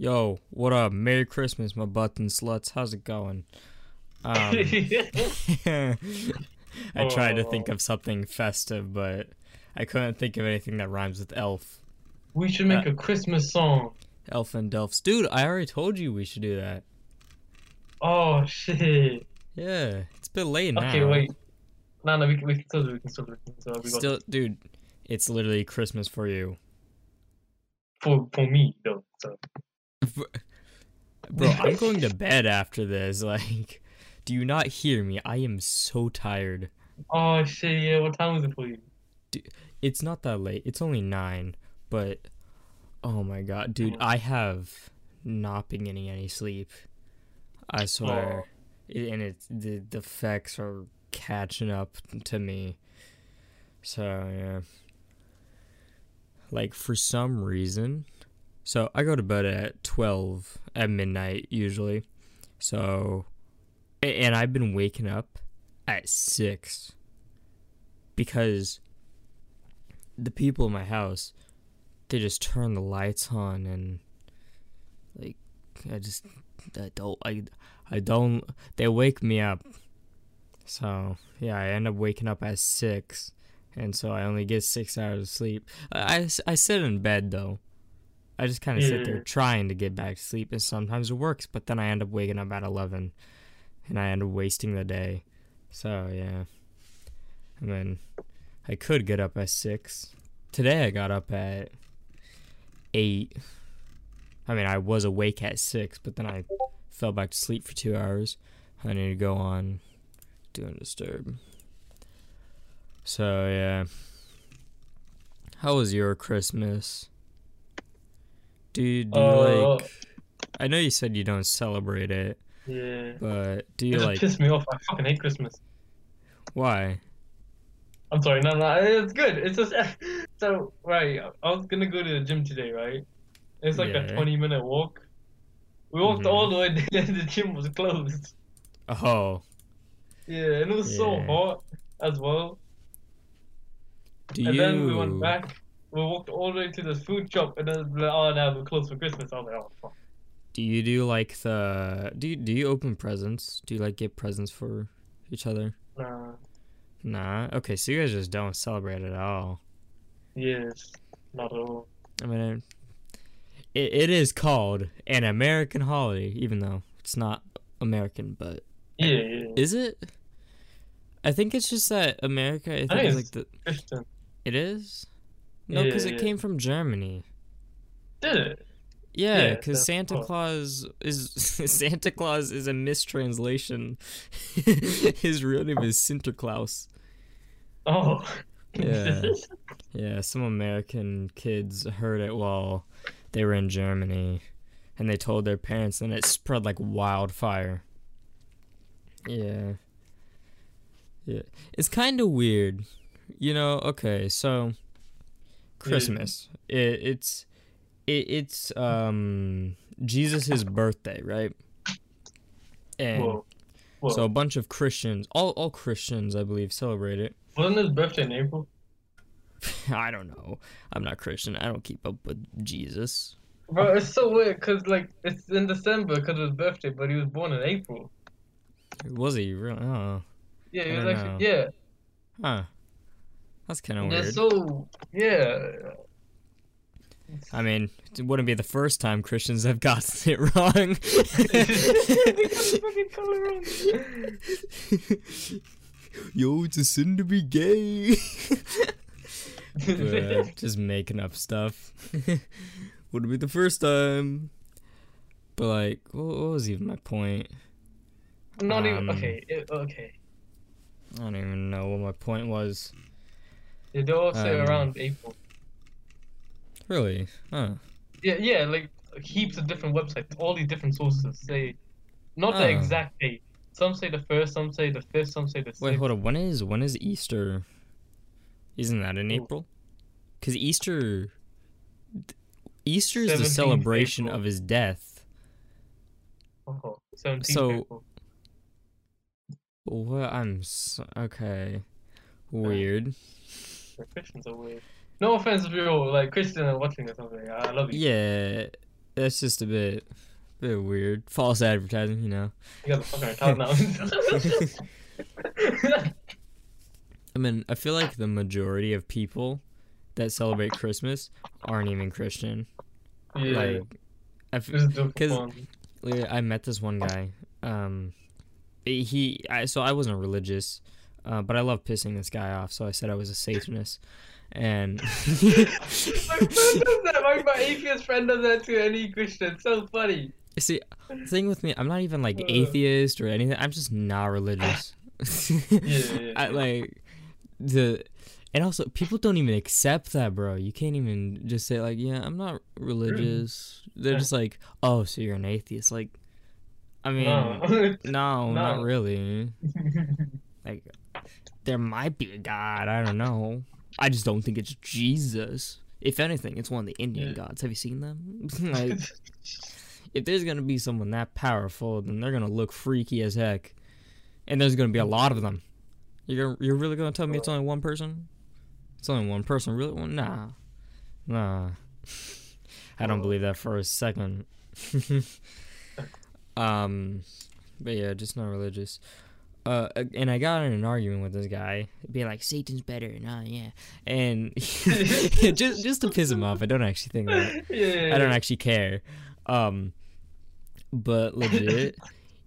Yo, what up? Merry Christmas, my button sluts. How's it going? Um, I tried to think Oh. of something festive, but I couldn't think of anything that rhymes with elf. we should make a Christmas song. Elf and Delphs. Dude, I already told you we should do that. Oh shit. Yeah, it's a bit late now. Okay, wait. No, no, we can, we can still do it. We can still do it. We can still, got Still, dude, it's literally Christmas for you. for for me though. So Bro, I'm going to bed after this. Like, do you not hear me? I am so tired. oh shit, yeah. What time is it for you? It's not that late. It's only nine, but oh my god, dude, I have not been getting any sleep. I swear, oh. I- and it's the the effects are catching up to me. So yeah, like for some reason, so I go to bed at twelve at midnight usually. So, and I've been waking up at six because the people in my house they just turn the lights on and like I just I don't I I don't they wake me up. So yeah, I end up waking up at six, and so I only get six hours of sleep. I, I, I sit in bed though. I just kind of sit there mm. trying to get back to sleep, and sometimes it works, but then I end up waking up at eleven, and I end up wasting the day. So yeah, I mean, I could get up at six. Today I got up at eight. I mean, I was awake at six, but then I fell back to sleep for two hours. I need to go on doing disturb. So yeah. How was your Christmas? Do you, do you Uh, like? I know you said you don't celebrate it, Yeah. but do you just like? pissed me off. I fucking hate Christmas. Why? I'm sorry, no, no, it's good. It's just so right. I was gonna go to the gym today, right? It's like Yeah. a 20 minute walk. We walked Mhm. all the way there, and the gym was closed. Oh, Yeah, and it was so hot as well. do and you? then we went back. We walked all the way to the food shop, and then like, oh, now we're closed for Christmas. I was like, oh fuck. Do you do like the? Do you do you open presents? Do you like get presents for each other? Nah. Nah. Okay, so you guys just don't celebrate at all. Yes. Not at all. I mean, it, it is called an American holiday, even though it's not American. But Yeah, yeah. is it? I think it's just that America. I think, think is it's- like the. Christian. It is. No, because Yeah, it yeah. came from Germany. Did it? Yeah, Yeah, because that's Santa cool. Claus is Santa Claus is a mistranslation. His real name is Sinterklaas. Oh. Yeah. Yeah, some American kids heard it while they were in Germany, and they told their parents, and it spread like wildfire. Yeah. Yeah, it's kind of weird, you know. Okay, so Christmas, it, it's it, it's um Jesus' birthday, right? And Whoa. Whoa. so a bunch of Christians, all all Christians, I believe, celebrate it. Wasn't his birthday in April? I don't know. I'm not Christian. I don't keep up with Jesus. Bro, it's so weird because like it's in December because of his birthday, but he was born in April. Was he really? Oh, Yeah, he was actually know. yeah. huh. That's kind of weird. so yeah. I mean, it wouldn't be the first time Christians have gotten it wrong. Fucking color wrong. Yo, it's a sin to be gay. But just making up stuff. Wouldn't be the first time. But like, what, was even my point? Not even Um, okay. it- okay. I don't even know what my point was. Yeah, they all say um, around April. Really? Huh. Yeah, yeah, like heaps of different websites, all these different sources say not the Oh. exact date. Some say the first, some say the fifth, some say the sixth. Wait, hold on. When is when is Easter? Isn't that in Ooh. April? Because Easter, Easter is the celebration April. of his death. Oh, 17th So- April. What? I'm s okay. Weird. The Christians are weird. No offense if you're like Christian and watching or something. I love you. Yeah, that's just a bit, bit weird. False advertising, you know. You got the fucking top now. I mean, I feel like the majority of people that celebrate Christmas aren't even Christian. yeah. Like, I f- This is dope for 'cause- fun. Yeah, I met this one guy. Um, he, I so I wasn't religious, uh, but I love pissing this guy off. So I said I was a Satanist, and My friend does that. My, my atheist friend does that to any Christian. It's so funny. see, the thing with me, I'm not even like Uh. atheist or anything. I'm just not religious. yeah, yeah, I like the, and also people don't even accept that, bro. You can't even just say like, yeah, I'm not religious. They're Yeah. just like, oh, so you're an atheist? Like, I mean, No. no, not really. Like, there might be a God. I don't know. I just don't think it's Jesus. If anything, it's one of the Indian Yeah. gods. Have you seen them? like, if there's gonna be someone that powerful, then they're gonna look freaky as heck, and there's gonna be a lot of them. You're you're really gonna tell me it's only one person? It's only one person, really? Well, nah, nah. I don't believe that for a second. um, but yeah, just not religious. Uh, and I got in an argument with this guy, being like, "Satan's better," and oh yeah, and just just to piss him off. I don't actually think that. yeah. I don't actually care. Um, but legit,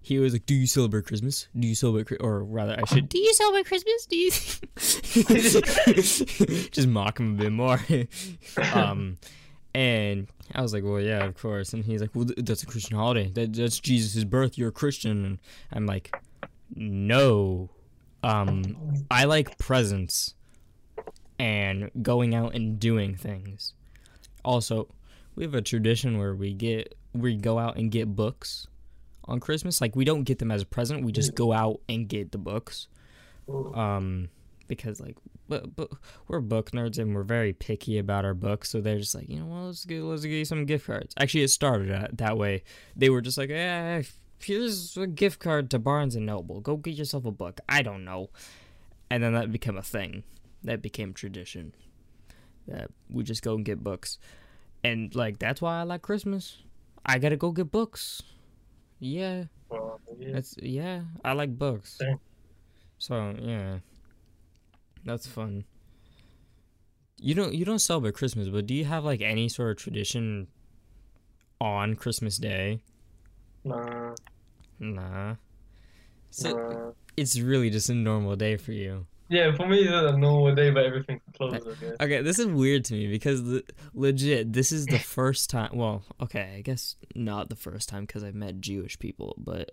he was like, "Do you celebrate Christmas? Do you celebrate, Chri- or rather, I should, do you celebrate Christmas? Do you?" Just mock him a bit more. um, and I was like, "Well, yeah, of course." And he's like, "Well, th- that's a Christian holiday. That that's Jesus' birth. You're a Christian." And I'm like, "No, um, I like presents and going out and doing things. Also, we have a tradition where we get we go out and get books on Christmas. Like we don't get them as a present. We just go out and get the books. Um because like but, but we're book nerds and we're very picky about our books, so they're just like, you know, well, let's get let's get you some gift cards. Actually, it started that way. They were just like, yeah, here's a gift card to Barnes and Noble. Go get yourself a book. I don't know. And then that became a thing. That became tradition. That we just go and get books. And like that's why I like Christmas. I gotta go get books. Yeah, Well, yeah. that's yeah. I like books. So yeah, that's fun. You don't you don't celebrate Christmas, but do you have like any sort of tradition on Christmas Day? Nah, Nah. So nah. it's really just a normal day for you. Yeah, for me it's a normal day, but everything's closed. I guess. Okay, this is weird to me because the, legit, this is the first time. Well, okay, I guess not the first time because I've met Jewish people, but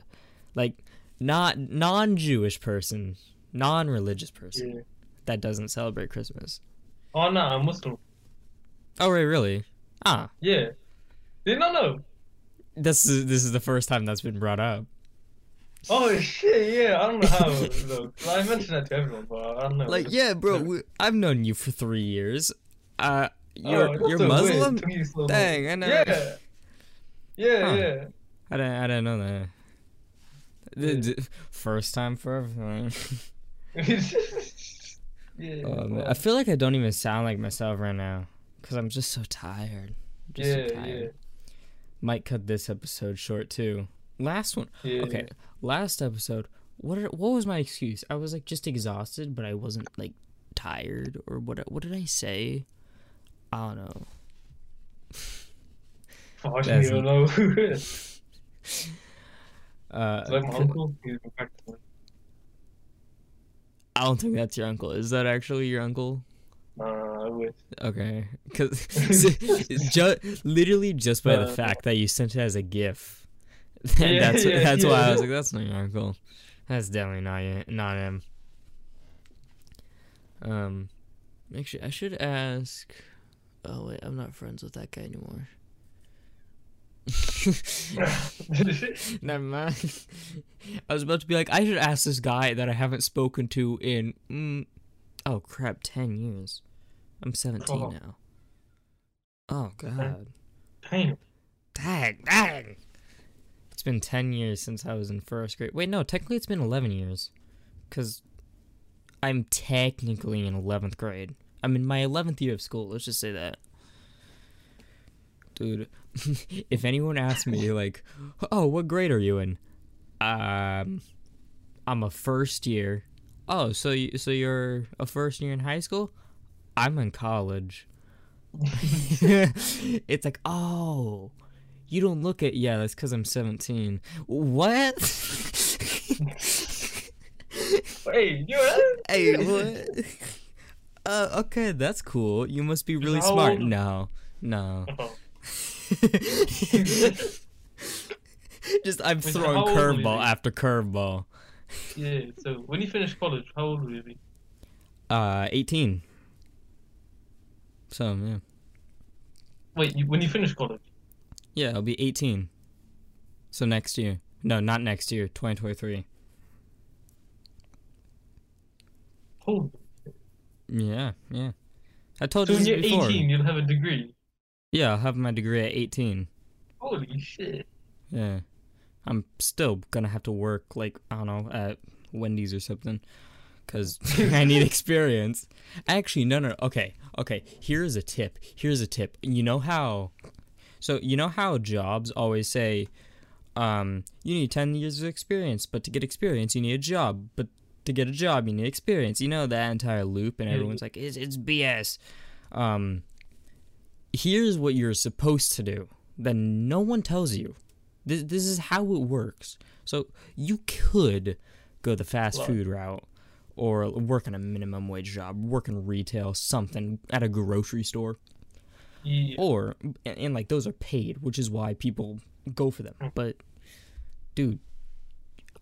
like not non-Jewish person, non-religious person Yeah. that doesn't celebrate Christmas. Oh no, I'm Muslim. Oh, wait, really? Ah, Yeah. Did not know. this is this is the first time that's been brought up. Oh shit, yeah. I don't know how though. I mentioned that to everyone, but I don't know. Like, yeah, bro, we, I've known you for three years. Uh, Oh, you're that's you're. Muslim? To me, it's so Dang, I know. Yeah. Yeah, Huh. yeah. I didn't I didn't know that. The- Yeah. the- First time for everything. yeah. Oh, I feel like I don't even sound like myself right now because I'm just so tired. I'm just yeah, so tired. Might cut this episode short too. Last one. yeah. Okay, last episode. What did, what was my excuse? I was like just exhausted, but I wasn't like tired or what? What did I say? I don't know. Oh, I That's- don't even know is. Uh, It's like my uncle. I don't think that's your uncle. Is that actually your uncle? Nah, I. Okay, because ju- literally just by the Uh, fact that you sent it as a GIF, Yeah, that's yeah, that's why I was like, that's not your uncle. That's definitely not not him. Um, actually, I should ask. Oh wait, I'm not friends with that guy anymore. Never mind. I was about to be like, I should ask this guy that I haven't spoken to in, mm, oh crap, ten years. I'm 17 Oh. now. Oh god, Damn. dang, dang. It's been ten years since I was in first grade. Wait, no, technically it's been eleven years, cause I'm technically in eleventh grade. I'm in my eleventh year of school. Let's just say that. dude. if anyone asks me like, "Oh, what grade are you in?" Um, I'm a first year. Oh, so you so you're a first year in high school? I'm in college. it's like, oh, you don't look at yeah. That's because I'm 17. What? Hey, you hey, what? Uh, okay, that's cool. You must be really How smart. No, no. Oh. Just I'm Wait, throwing how old were you? curveball after curveball. Yeah. So when you finish college, how old were you? be? Uh, 18. So yeah, Wait, you, when you finish college? Yeah, I'll be 18. So next year. No, not next year. 2023. Oh. Yeah, yeah. I told So you when you're before. 18, you'll have a degree. Yeah, I'll have my degree at 18. Holy shit. Yeah. I'm still gonna have to work, like, I don't know, at Wendy's or something. Because I need experience. Actually, no, no. Okay, okay. Here's a tip. Here's a tip. You know how. So, you know how jobs always say, um, you need 10 years of experience, but to get experience, you need a job. But to get a job, you need experience. You know that entire loop, and everyone's like, it's, it's BS. Um, here's what you're supposed to do that no one tells you. This, this is how it works. So you could go the fast food route or work in a minimum wage job, work in retail, something at a grocery store. Yeah. Or, and, and like those are paid, which is why people go for them. Mm. But, dude,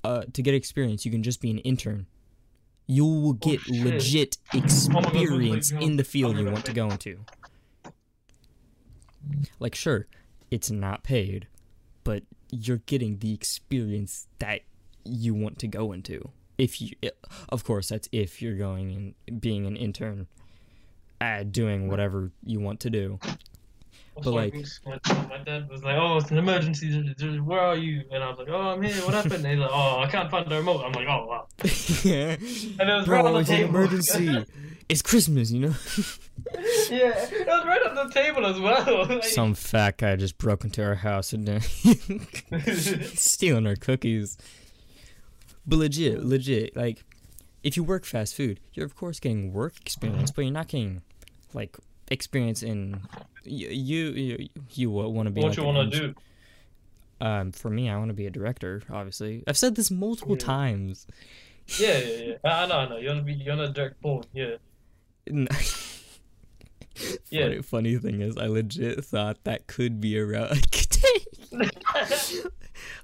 uh, to get experience, you can just be an intern. You will get legit Oh God, wait, wait, experience in the field you want to go into. Like, sure, it's not paid, but you're getting the experience that you want to go into. If you, of course, that's if you're going and being an intern, uh, doing whatever you want to do. But, like- my, my dad was like, "Oh, it's an emergency. Where are you?" And I was like, "Oh, I'm here. What happened?" And he's like, "Oh, I can't find the remote." I'm like, "Oh, wow." yeah. And it was right on Bro, the it's an emergency. it's Christmas, you know. yeah, it was right on the table as well. Like- Some fat guy just broke into our house and stealing our cookies. But legit, legit, like, if you work fast food, you're of course getting work experience, but you're not getting like experience in you. You you, want to be what like you want to do? Um, for me, I want to be a director. Obviously, I've said this multiple Yeah. times. Yeah, yeah, yeah. I I know, I know. You want to be, you want to direct porn. Yeah. Yeah. funny, funny thing is, I legit thought that could be a route I could take.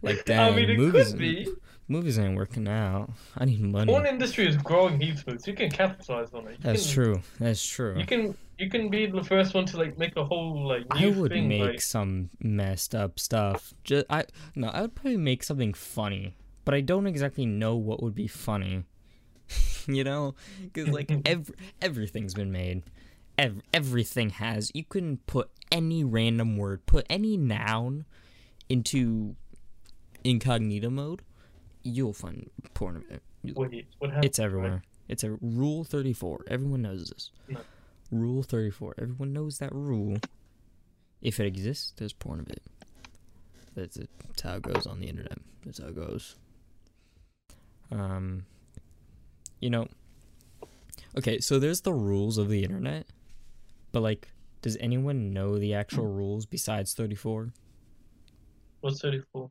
Like, I dang, mean, it movies, could be. Movies ain't working out. I need money. Porn industry is growing heaps, so you can capitalize on it. You That's can, true. That's true. You can you can be the first one to like make a whole like I would thing. make like, some messed up stuff. Just I no, I would probably make something funny, but I don't exactly know what would be funny. you know, because like every everything's been made. Ev- everything has. You can put any random word, put any noun into incognito mode. You'll find porn of it. Wait, what happened? It's everywhere. It's a rule 34. Everyone knows this. No. Rule 34. Everyone knows that rule. If it exists, there's porn of it. That's, it. That's how it goes on the internet. That's how it goes. Um, you know. Okay, so there's the rules of the internet, but like, does anyone know the actual rules besides 34? What's thirty four?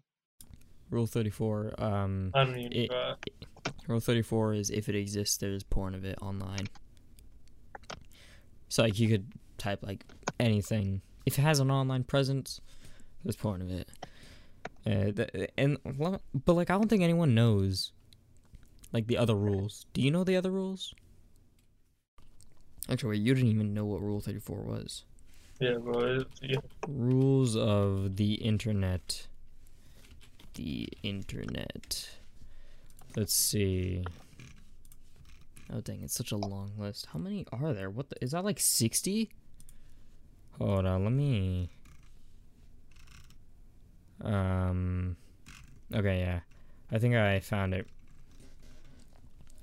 Rule 34. Um, I don't even. It- uh, Rule 34 is if it exists, there's porn of it online. So, like, you could type, like, anything. If it has an online presence, there's porn of it. Uh, th- and, but, like, I don't think anyone knows, like, the other rules. Do you know the other rules? Actually, wait, you didn't even know what Rule 34 was. yeah, bro. Yeah. Rules of the internet. The internet. Let's see. Oh dang, it's such a long list. How many are there? What the, is that like 60? Hold on, let me Um Okay, yeah. I think I found it.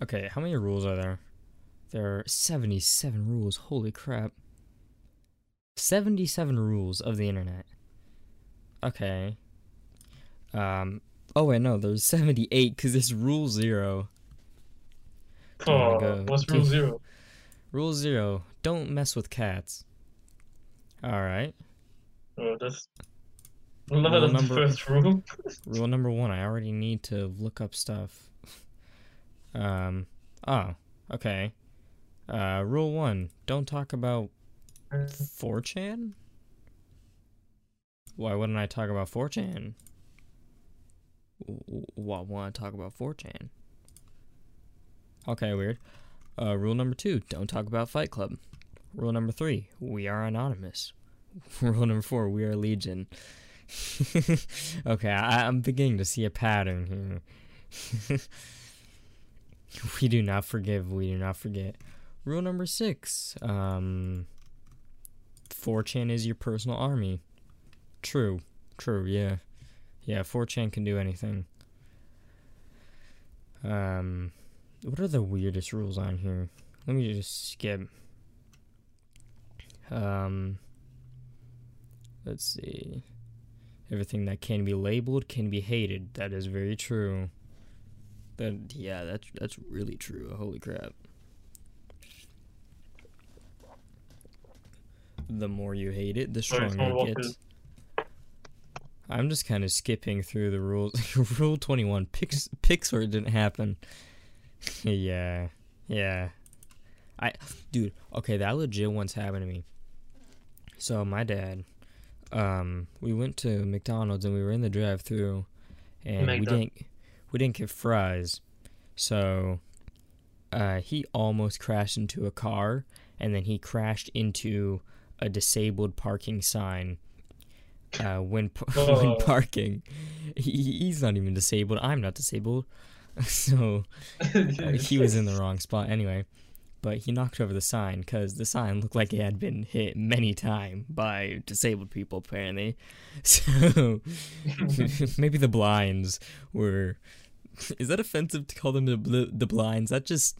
Okay, how many rules are there? There are 77 rules. Holy crap. 77 rules of the internet. Okay. Um. Oh wait, no. There's 78 because there's rule zero. Do you wanna Oh, go- what's rule zero? Rule zero: Don't mess with cats. All right. Oh, that's. Rule that that's the number- first rule. Rule number one: I already need to look up stuff. Um. Oh. Okay. Uh. Rule one: Don't talk about 4chan. Why wouldn't I talk about 4chan? Why want to talk about 4chan? Okay, weird. Uh, rule number two: Don't talk about Fight Club. Rule number three: We are anonymous. Rule number four: We are Legion. okay, I, I'm beginning to see a pattern here. we do not forgive. We do not forget. Rule number six: um, 4chan is your personal army. True. True. Yeah. Yeah. 4chan can do anything. Um, what are the weirdest rules on here? Let me just skip. Um, let's see. Everything that can be labeled can be hated. That is very true. That yeah, that's that's really true. Holy crap. The more you hate it, the stronger it gets. I'm just kind of skipping through the rules. Rule 21, Pix pics or didn't happen. yeah. Yeah. I dude, okay, that legit once happened to me. So my dad um we went to McDonald's and we were in the drive-through and we McDo- didn't we didn't get fries. So uh he almost crashed into a car and then he crashed into a disabled parking sign uh, when pa- when Oh. parking. He, he's not even disabled. I'm not disabled, so uh, he was in the wrong spot anyway. But he knocked over the sign because the sign looked like it had been hit many times by disabled people, apparently. So maybe the blinds were. Is that offensive to call them the, bl- the blinds? That just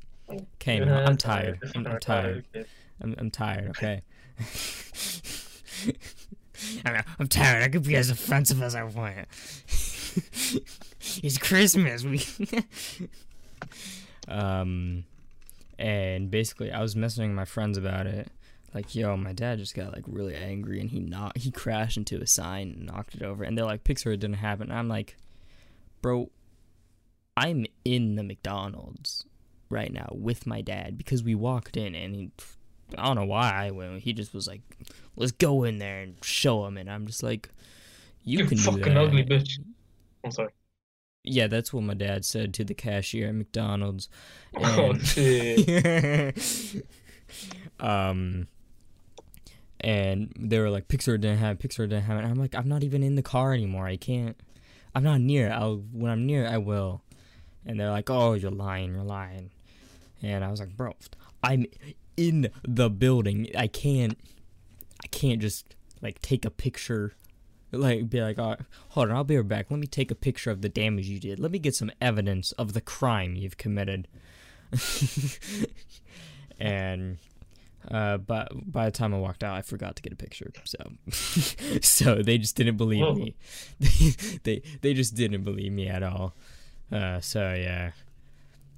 came. Yeah. I'm tired. I'm, I'm tired. I'm, I'm tired, okay? I'm, I'm tired. I could be as offensive as I want. it's Christmas. We um, and basically, I was messaging my friends about it. Like, yo, my dad just got like really angry, and he knocked, he crashed into a sign, and knocked it over, and they're like, "pics or, it didn't happen." And I'm like, bro, I'm in the McDonald's right now with my dad because we walked in, and he I don't know why I went. He just was like, "Let's go in there and show him," and I'm just like, "You You can do fucking that." ugly bitch. I'm sorry. Yeah, that's what my dad said to the cashier at McDonald's. Oh And- shit. um, and they were like, "pics or didn't have, pics or didn't have," it. and I'm like, "I'm not even in the car anymore. I can't. I'm not near. I'll when I'm near, I will." And they're like, "Oh, you're lying. You're lying." And I was like, "Bro, I'm in the building. I can't. I can't just like take a picture." Like be like, oh, hold on, I'll be right back. Let me take a picture of the damage you did. Let me get some evidence of the crime you've committed. and uh, but by the time I walked out, I forgot to get a picture. So, so they just didn't believe Whoa. me. They, they they just didn't believe me at all. Uh, so yeah,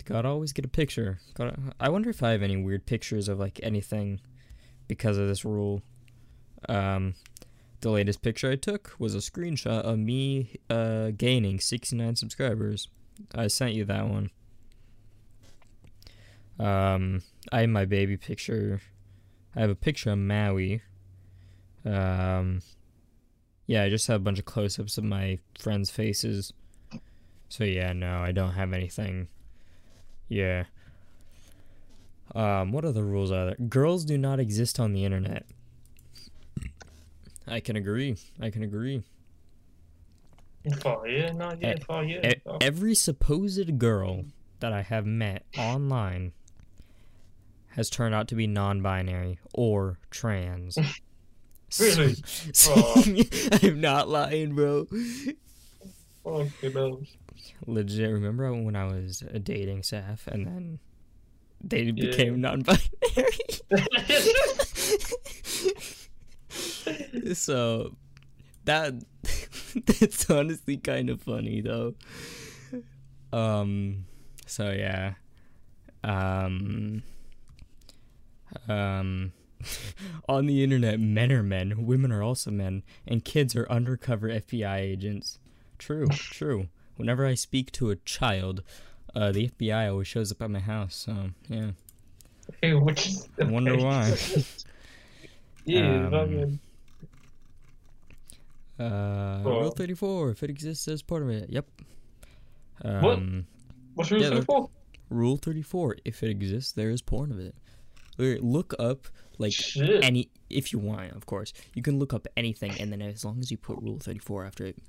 gotta always get a picture. Gotta, I wonder if I have any weird pictures of like anything because of this rule. Um, the latest picture I took was a screenshot of me uh, gaining 69 subscribers. I sent you that one. Um, I have my baby picture. I have a picture of Maui. Um, yeah, I just have a bunch of close-ups of my friends' faces. So yeah, no, I don't have anything. Yeah. Um, what other rules are there? Girls do not exist on the internet. I can agree. I can agree. Oh yeah. Oh yeah. Oh. every supposed girl that I have met online has turned out to be non-binary or trans. Really? Aw. I'm not lying, bro. No. Legit. Remember when I was dating Saf and then they Yeah. became non-binary? so that that's honestly kind of funny though. Um so yeah. Um um on the internet men are men, women are also men, and kids are undercover FBI agents. True, true. Whenever I speak to a child, uh, the FBI always shows up at my house. So yeah, Hey, which is I wonder why. yeah, Um. Uh. Rule thirty four, if it exists as part of it. Yep. What? Um, What's rule yeah, thirty four? Rule thirty four, if it exists, there is porn of it. Look- up like Shit. any if you want, of course. You can look up anything, and then as long as you put Rule thirty four after it, it,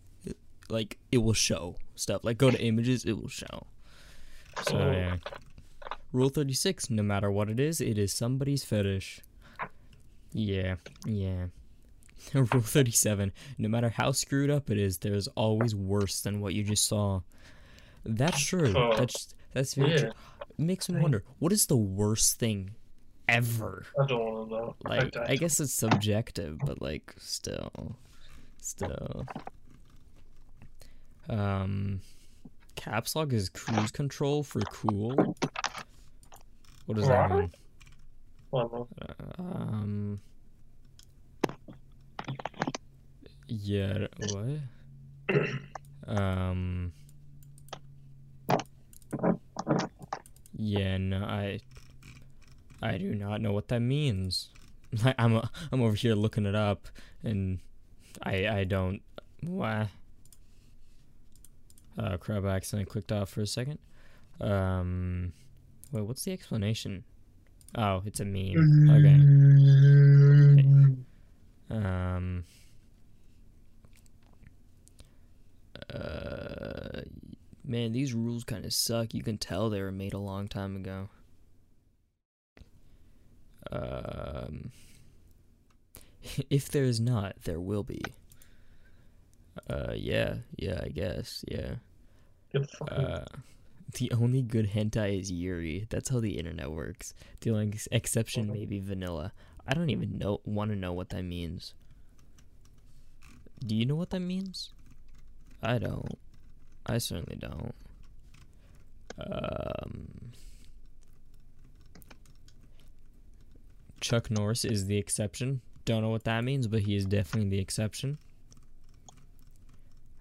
like it will show stuff. Like go to images, it will show. So Oh. yeah. Rule thirty six, no matter what it is, it is somebody's fetish. Yeah, yeah. Rule thirty seven, no matter how screwed up it is, there's always worse than what you just saw. That's true. Oh. That's that's very Yeah. true. It makes me wonder, what is the worst thing ever? I don't want to know. Like I, I guess it's subjective, but like still still. Um caps lock is cruise control for cool. What does that mean? I. Um Yeah, what? Um Yeah, no, I I do not know what that means. Like I'm i I'm over here looking it up and I I don't why uh crab accident clicked off for a second. Um wait, what's the explanation? Oh, it's a meme. Okay. Um. Uh, man, these rules kind of suck. You can tell they were made a long time ago. Um. If there is not, there will be. Uh, yeah, yeah, I guess, yeah. The. Uh, the only good hentai is Yuri. That's how the internet works. The only ex- exception may be vanilla. I don't even know want to know what that means. Do you know what that means? I don't. I certainly don't. Um, Chuck Norris is the exception. Don't know what that means, but he is definitely the exception.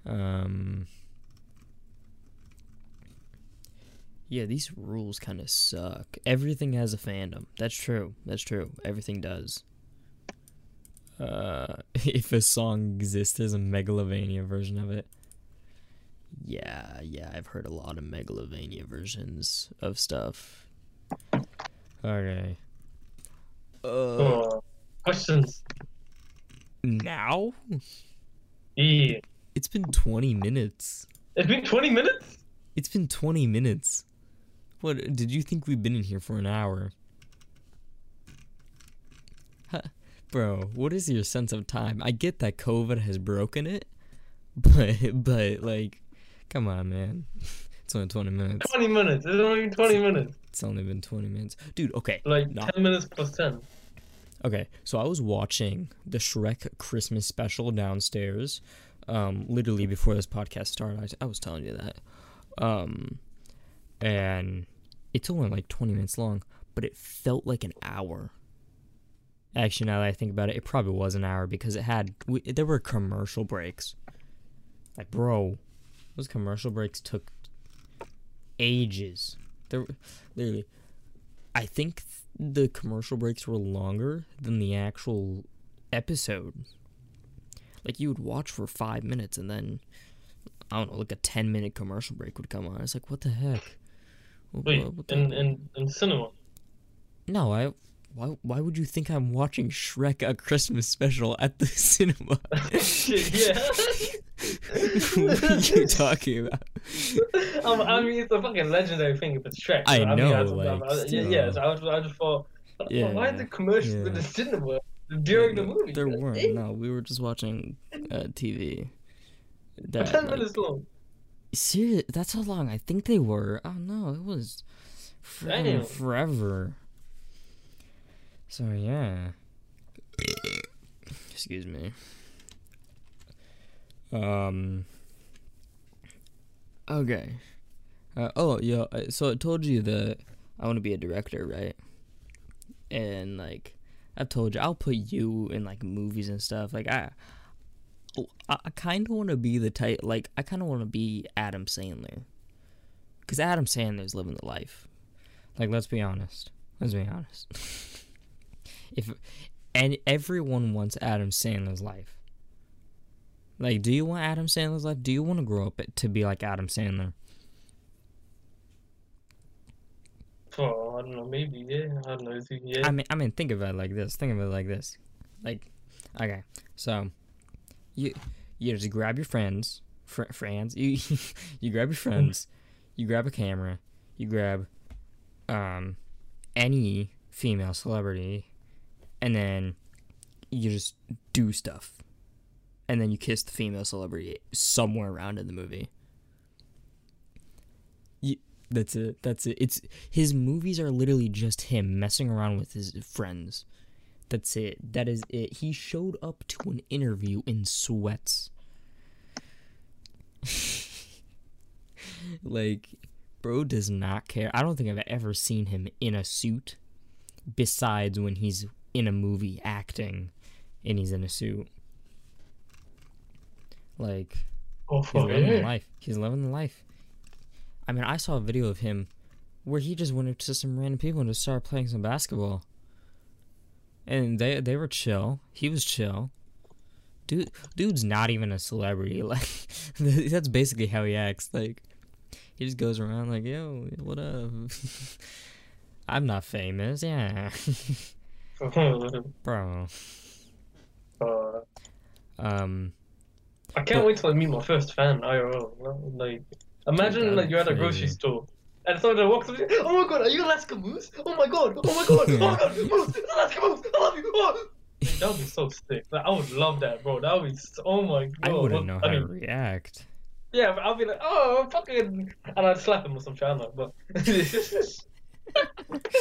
Um. Yeah, these rules kind of suck. Everything has a fandom. That's true. That's true. Everything does. Uh, if a song exists, there's a Megalovania version of it. Yeah, yeah, I've heard a lot of Megalovania versions of stuff. Okay. Uh, Oh, questions. now? Yeah. It's been 20 minutes. It's been 20 minutes? It's been 20 minutes. What, did you think we've been in here for an hour? Huh. Bro, what is your sense of time? I get that COVID has broken it, but, but, like, come on, man. It's only 20 minutes. 20 minutes. It's only 20 minutes. It's only been 20 minutes. Dude, okay. Like No. 10 minutes plus 10. Okay, so I was watching the Shrek Christmas special downstairs, um, literally before this podcast started. I, I was telling you that, um, and it's only like twenty minutes long, but it felt like an hour. Actually, now that I think about it, it probably was an hour because it had we, there were commercial breaks. Like, bro, those commercial breaks took ages. There, literally, I think the commercial breaks were longer than the actual episode. Like you would watch for five minutes and then I don't know, like a ten minute commercial break would come on. It's like, what the heck? Wait, what- the- in, in, in cinema. no, I. Why? Why would you think I'm watching Shrek a Christmas special at the cinema? Shit, yeah. what are you talking about? um, I mean, it's a fucking legendary thing if it's Shrek. I mean, know, I like, I- yeah, yeah, so I, just, I just thought, Yeah, why is the commercial in yeah. the cinema during the movie? There weren't. No, we were just watching uh, TV. Ten That, like, minutes long. Serious? That's how long I think they were. Oh no, it was Damn. forever. So yeah. Excuse me. Um. Okay. Uh, oh, yeah. So I told you that I want to be a director, right? And like, I've told you I'll put you in like movies and stuff. Like I, oh, I, I kind of want to be the type. Like I kind of want to be Adam Sandler. Cause Adam Sandler's living the life. Like let's be honest. Let's be honest. if and everyone wants Adam Sandler's life. Like, do you want Adam Sandler's life? Do you want to grow up to be like Adam Sandler? Oh, I don't know. Maybe yeah. I don't know. Yeah. I mean, I mean, think of it like this. Think of it like this. Like, okay, so you you just grab your friends, fr- friends. You you grab your friends, you grab a camera, you grab um any female celebrity, and then you just do stuff, and then you kiss the female celebrity somewhere around in the movie. That's it. That's it. It's his movies are literally just him messing around with his friends. That's it. That is it. He showed up to an interview in sweats. like, bro does not care. I don't think I've ever seen him in a suit besides when he's in a movie acting and he's in a suit. Like, oh, He's living yeah. life. He's living the life. I mean, I saw a video of him where he just went up to some random people and just started playing some basketball. And they they were chill. He was chill. Dude, dude's not even a celebrity. Like that's basically how he acts. Like he just goes around like, "Yo, what up?" I'm not famous, yeah, bro. uh, Um, I can't But- wait till I meet my first fan IRL. Like, imagine like you're at a grocery store and someone walks up to you. Oh my god, are you Alaska Moose? Oh my god, oh my god, oh my god, Moose, Alaska Moose, I love you. Oh. That would be so sick. Like, I would love that, bro. That would be. So, oh my god. I wouldn't know I how to react. Yeah, but I'll be like, oh, fucking, and I'd slap him or some shit. I know, but.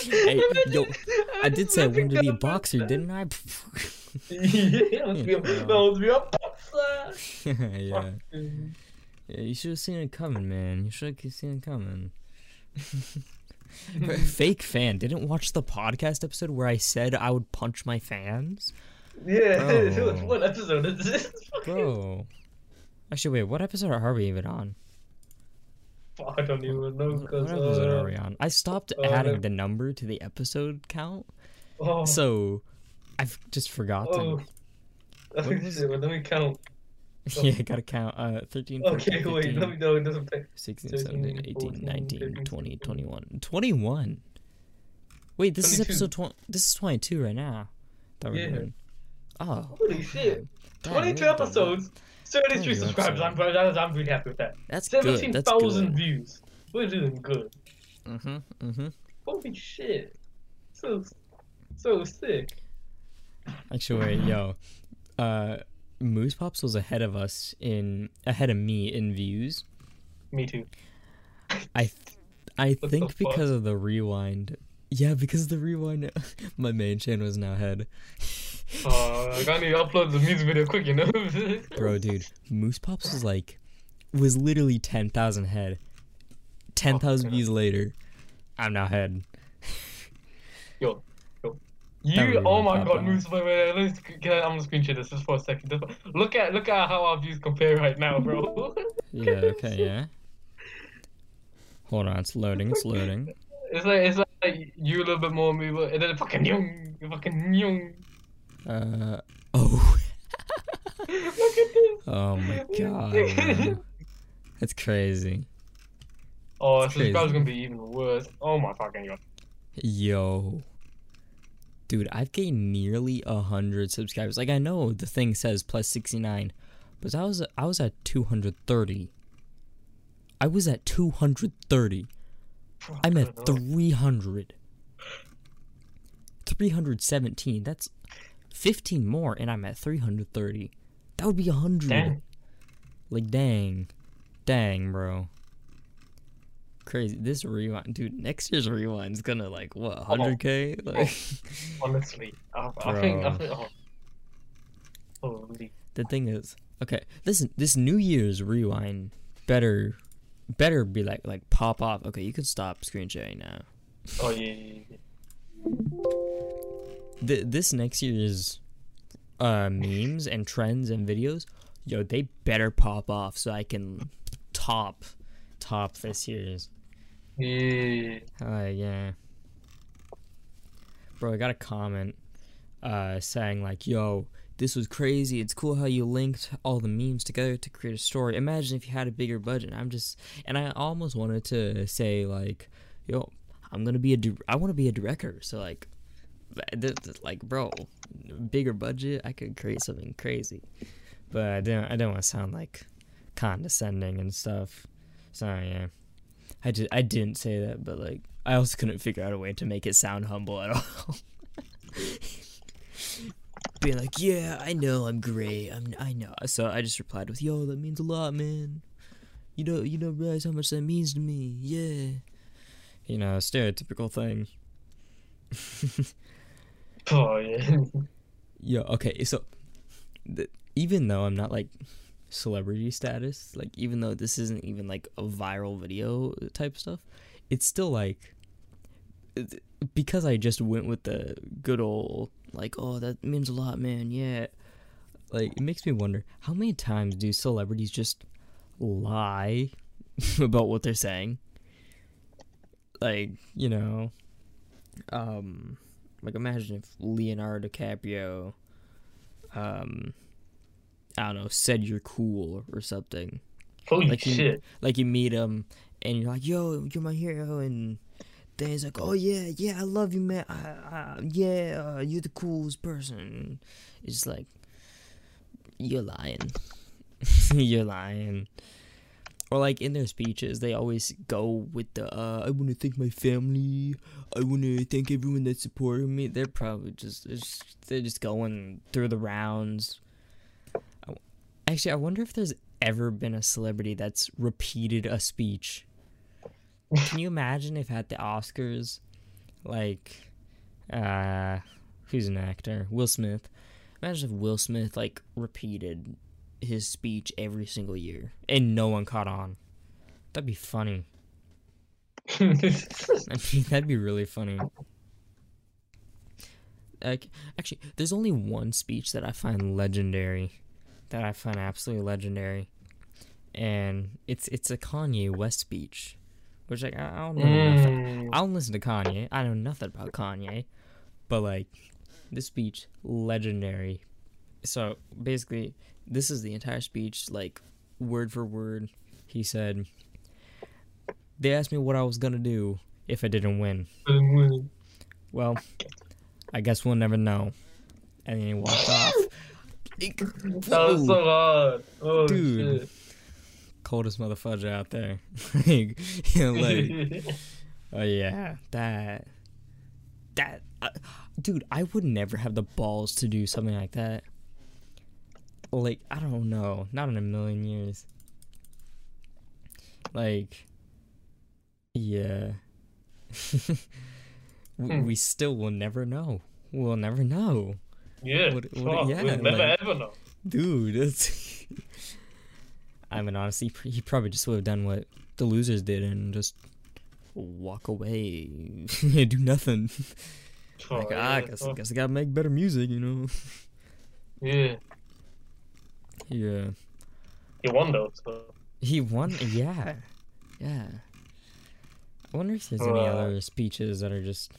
Hey, yo, I did say I wanted to be a boxer, didn't I? yeah, let's be a, Yeah. let's be a boxer. yeah. Fucking- Yeah, you should have seen it coming, man. You should have seen it coming. Fake fan didn't watch the podcast episode where I said I would punch my fans, Yeah, Bro. what episode is this? bro. Actually, wait, what episode are we even on? I don't even know What, what episode uh, are we on? I stopped uh, adding the number to the episode count, oh, so I've just forgotten. oh. Let me, What was see, let me count. yeah, gotta count. Uh, 13, 14, Okay, wait, 15, let me know. It doesn't take. 16, 17, 18, 14, 19, 15, 20, 21. 21. Wait, this is episode 20. This is 22 right now. That Yeah. doing. Oh. Holy shit! damn, 22 episodes, 73 subscribers. I'm. I'm, I'm really happy with that. That's good. That's 17,000 views. We're doing good. Mm-hmm. Mm-hmm. Holy shit. So, so sick. Actually, wait, yo. Uh, Moose Pops was ahead of us in ahead of me in views. Me too. I th- I What think fuck? because of the rewind. Yeah, because of the rewind, my main channel is now ahead. Uh, I gotta need to upload the music video quick, you know? Bro, dude, Moose Pops was like, was literally 10,000 head. 10,000 God. views later, I'm now head. Yo, You, oh my god. Moose, wait, wait, let's, can I, I'm gonna screenshot this just for a second. Just, look at, look at how our views compare right now, bro. Yeah, okay, yeah. Hold on, it's loading, it's loading. it's like, it's like you a little bit more move, and then fucking young, You fucking young. Uh, oh. look at this. Oh my god. man. That's crazy. Oh, subscribers gonna be even worse. Oh my fucking god. Yo. Dude, I've gained nearly a hundred subscribers. Like I know the thing says plus sixty nine, but I was I was at two hundred thirty. I was at two hundred thirty. I'm at 300. 317. That's 15 more, and I'm at 330. That would be 100. Dang. Like, dang. Dang, bro. Crazy. This rewind, dude, next year's rewind's gonna, like, what, 100k? Like, Honestly, I, I think, I think, oh, the thing is, okay, this this New Year's rewind better better be like like pop off. Okay, you can stop screen sharing now. Oh yeah, yeah, yeah. Th- this next year's uh memes and trends and videos, yo, they better pop off so I can top top this year's. Yeah. Uh, yeah. Bro, I got a comment uh, saying, like, yo, this was crazy. It's cool how you linked all the memes together to create a story. Imagine if you had a bigger budget. I'm just, and I almost wanted to say, like, yo, I'm gonna be a, di- I want to be a director. So, like, th- th- like, bro, bigger budget, I could create something crazy. But I don't, I don't want to sound like condescending and stuff. So, yeah. I did I didn't say that, but like I also couldn't figure out a way to make it sound humble at all. Being like, yeah, I know I'm great. I'm I know. So I just replied with, "Yo, that means a lot, man. You don't you don't realize how much that means to me. Yeah." You know, stereotypical thing. Oh yeah. Yeah, okay. So th- even though I'm not like celebrity status, like even though this isn't even like a viral video type stuff, it's still like because I just went with the good old like, oh, that means a lot, man. Yeah. Like it makes me wonder how many times do celebrities just lie about what they're saying? Like, you know, um like imagine if Leonardo DiCaprio um I don't know, said you're cool or something. Holy Like you- shit. Like you meet him and you're like, "Yo, you're my hero," and then he's like, "Oh yeah, yeah, I love you, man. I, I, yeah, uh, you're the coolest person." It's like you're lying. you're lying. Or like in their speeches, they always go with the uh, "I want to thank my family. I want to thank everyone that supported me." They're probably just they're just, they're just going through the rounds. Actually, I wonder if there's ever been a celebrity that's repeated a speech. Can you imagine if at the Oscars, like, uh, who's an actor? Will Smith. Imagine if Will Smith like repeated his speech every single year and no one caught on. That'd be funny. I mean, that'd be really funny. Like, actually, there's only one speech that I find legendary, that I find absolutely legendary, and it's it's a Kanye West speech, which like I I don't know nothing. Mm. I don't listen to Kanye. I know nothing about Kanye, but like this speech, legendary. So basically, this is the entire speech, like word for word. He said, "They asked me what I was gonna do if I didn't win. Well, I guess we'll never know." And then he walked off. That was so hard. Oh Dude. Coldest motherfucker out there. like, you know, like. Oh yeah, that that uh, dude, I would never have the balls to do something like that. Like I don't know, not in a million years. Like, yeah, we, Hmm. we still will never know. We'll never know, yeah. What- what- fuck, yeah, we'll never like- ever know. dude. It's. I mean, honestly, he probably just would have done what the losers did and just walk away, and do nothing. Like, Oh, ah, I guess, fuck. guess I gotta make better music, you know? yeah. Yeah. He won though. So. He won. Yeah. Yeah. I wonder if there's any Uh, other speeches that are just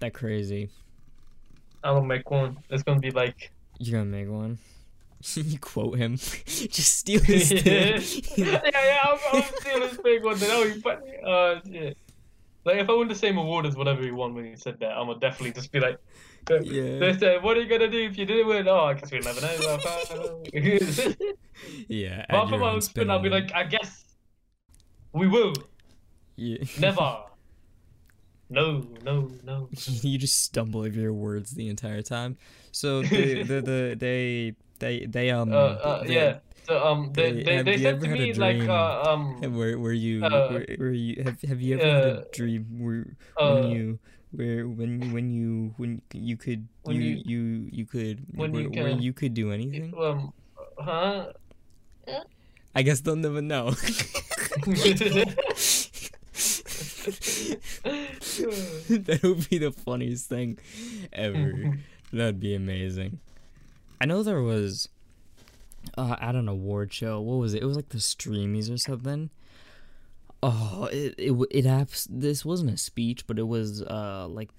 that crazy. I'm gonna make one. It's gonna be like. You're gonna make one. you quote him. just steal his yeah, yeah, yeah. I'm, I'm stealing his big one. Then oh, you funny. Uh, yeah. Like if I win the same award as whatever he won when he said that, I'm gonna definitely just be like. Yeah. They said, "What are you gonna do if you didn't win?" Oh, I guess we'll never know. yeah. but for my spin, I'll be like, "I guess we will yeah. never." No, no, no. you just stumble over your words the entire time. So the the, the they they they um Uh, uh, they- yeah. So um, they they- they, have they you said ever to had a me like dream? uh, um Where were you? Uh, were, were you? Have Have you ever had a uh, dream where uh, when you where when when you when you could When you, you- you you could when where, you where you could do anything. Um, huh? I guess they'll never know. that would be the funniest thing ever. That'd be amazing. I know there was uh, at an award show. What was it? It was like the Streamies or something. Oh, it it it apps. This wasn't a speech, but it was uh like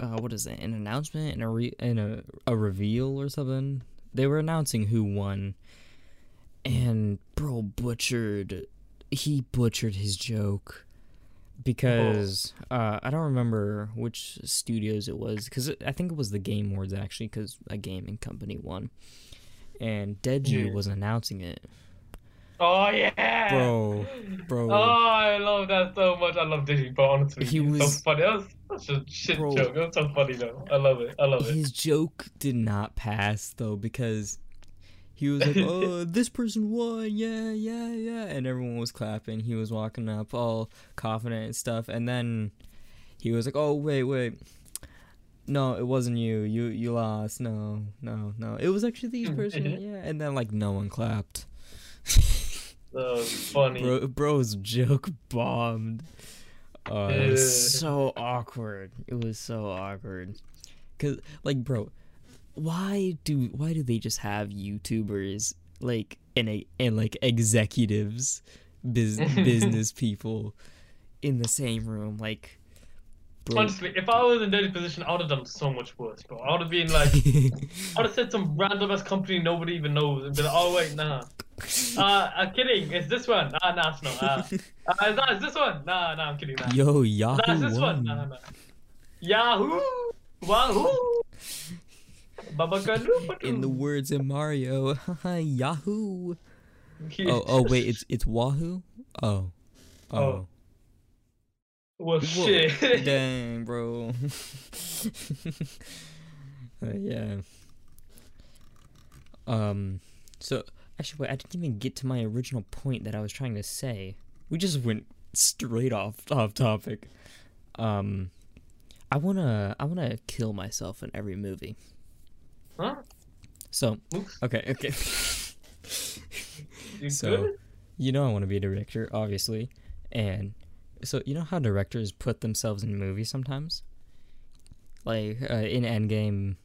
uh what is it? An announcement and a re- and a a reveal or something. They were announcing who won, and bro butchered. He butchered his joke because uh, I don't remember which studios it was because I think it was the Game Awards actually because a gaming company won, and Deju Yeah. was announcing it. oh yeah, Bro, bro. Oh, I love that so much. I love Diddy, but honestly, He was- so funny. That was such a shit Bro. joke. It was so funny though. I love it. I love it. His joke did not pass though because he was like, "Oh, this person won, yeah, yeah, yeah," and everyone was clapping. He was walking up all confident and stuff, and then he was like, "Oh, wait, wait." No, it wasn't you. You you lost. No, no, no. It was actually these person. Yeah, and then like no one clapped. Funny. Bro, bro's joke bombed. Uh, it was so awkward. It was so awkward. Cause like, bro, why do why do they just have YouTubers like and a and like executives, biz, business people in the same room? Like, bro, Honestly, if I was in Diddy's position, I would have done so much worse, bro. I would have been like, I would have said some random ass company nobody even knows, and be like, oh wait, nah. Uh, I'm kidding. It's this one. Ah, nah, it's not. Uh, uh, nah, it's this one. Nah, nah, I'm kidding. Nah. yo, Nah, Yahoo it's this one. won. Nah, nah. Yahoo! Wahoo! In the words of Mario, Yahoo. Oh, oh wait, it's it's Wahoo. Oh, oh. Oh. Well, Whoa, shit. Dang, bro. Uh, yeah. Um. So actually, wait. I didn't even get to my original point that I was trying to say. We just went straight off off topic. Um. I wanna I wanna kill myself in every movie. Huh? So okay okay. So- good? you know I want to be a director, obviously, and so you know how directors put themselves in movies sometimes. Like uh, in Endgame,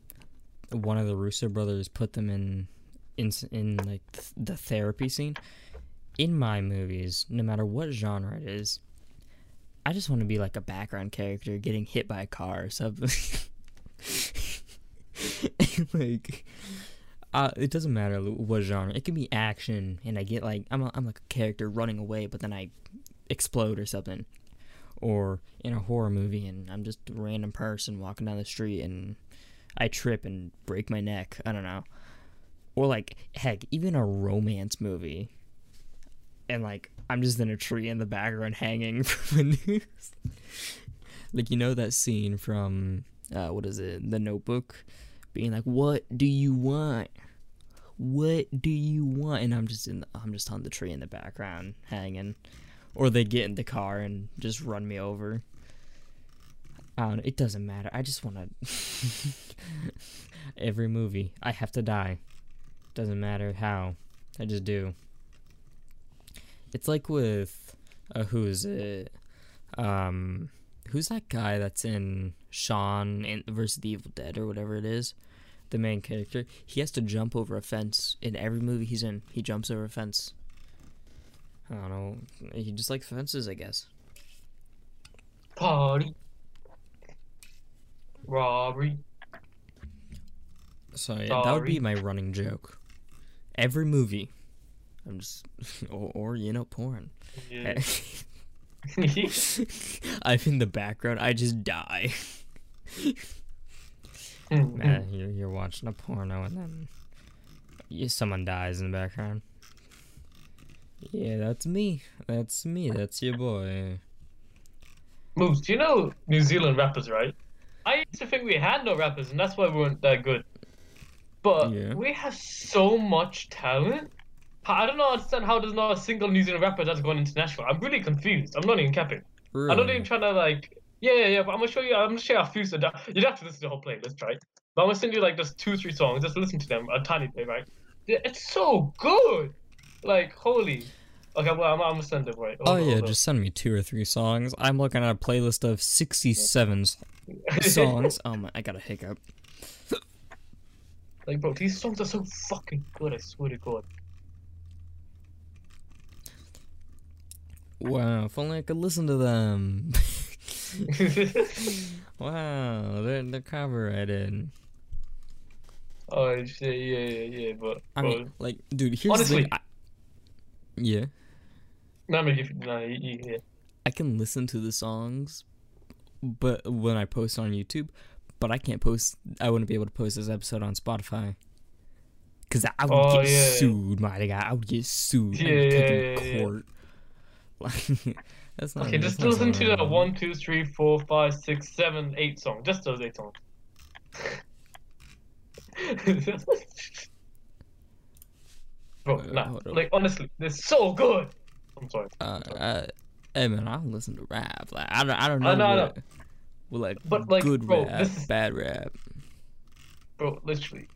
one of the Russo brothers put them in, in in like th- the therapy scene. In my movies, no matter what genre it is, I just want to be like a background character getting hit by a car or something. like uh, it doesn't matter what genre. It can be action, and I get like I'm a, I'm like a character running away, but then I explode or something, or in a horror movie, and I'm just a random person walking down the street, and I trip and break my neck. I don't know, or like heck, even a romance movie, and like I'm just in a tree in the background hanging from a noose. like you know that scene from uh, what is it, The Notebook, being like, "What do you want?" what do you want? And i'm just in the, i'm just on the tree in the background hanging. Or they get in the car and just run me over. I don't it doesn't matter. I just want to every movie i have to die. Doesn't matter how. I just do. It's like with uh, who's it? Um who's that guy that's in sean in versus the evil dead or whatever it is the main character, he has to jump over a fence in every movie he's in. He jumps over a fence. I don't know. He just likes fences, I guess. Party. Robbery. So yeah, that would be my running joke. Every movie, I'm just, or, or you know, porn. Yeah. I'm in the background. I just die. Mm-hmm. Man, you're, you're watching a porno and then you, someone dies in the background. Yeah, that's me. That's me. That's your boy. Moose, do you know New Zealand rappers, right? I used to think we had no rappers, and that's why we weren't that good. But Yeah. we have so much talent. I don't know, understand how there's not a single New Zealand rapper that's gone international. I'm really confused. I'm not even capping. I'm not even trying to like. Yeah, yeah, yeah. But I'm gonna show you. I'm gonna show you a few. So you'd have to listen to the whole playlist, right? But I'm gonna send you like just two, three songs. Just listen to them a tiny bit, right? It's so good. Like holy. Okay, well I'm, I'm gonna send it right. Oh yeah, just send me two or three songs. I'm looking at a playlist of 67 songs. Oh my, I got a hiccup. like, bro, these songs are so fucking good. I swear to God. Wow, if only I could listen to them. wow, they're, they're copyrighted. oh yeah, yeah, yeah. But I bro, mean, like, dude, here's Honestly- the thing. I, yeah, no, I mean, if, no, you, you, yeah. I can listen to the songs, but when I post on YouTube, but I can't post. I wouldn't be able to post this episode on Spotify. Cause I would Oh, get yeah. sued, my guy. I would get sued. Yeah, I'd be taken yeah, to yeah, yeah. court. Like, that's not. Okay, just listen to the one, two, three, four, five, six, seven, eight songs. Just those eight songs. Bro, Wait, nah, hold up. like honestly, they're so good. I'm sorry. Uh, uh, hey man, I don't listen to rap. Like I don't, I don't know. I know, I know. what, what, like, But, like, good bro, rap, this is- bad rap. Bro, literally.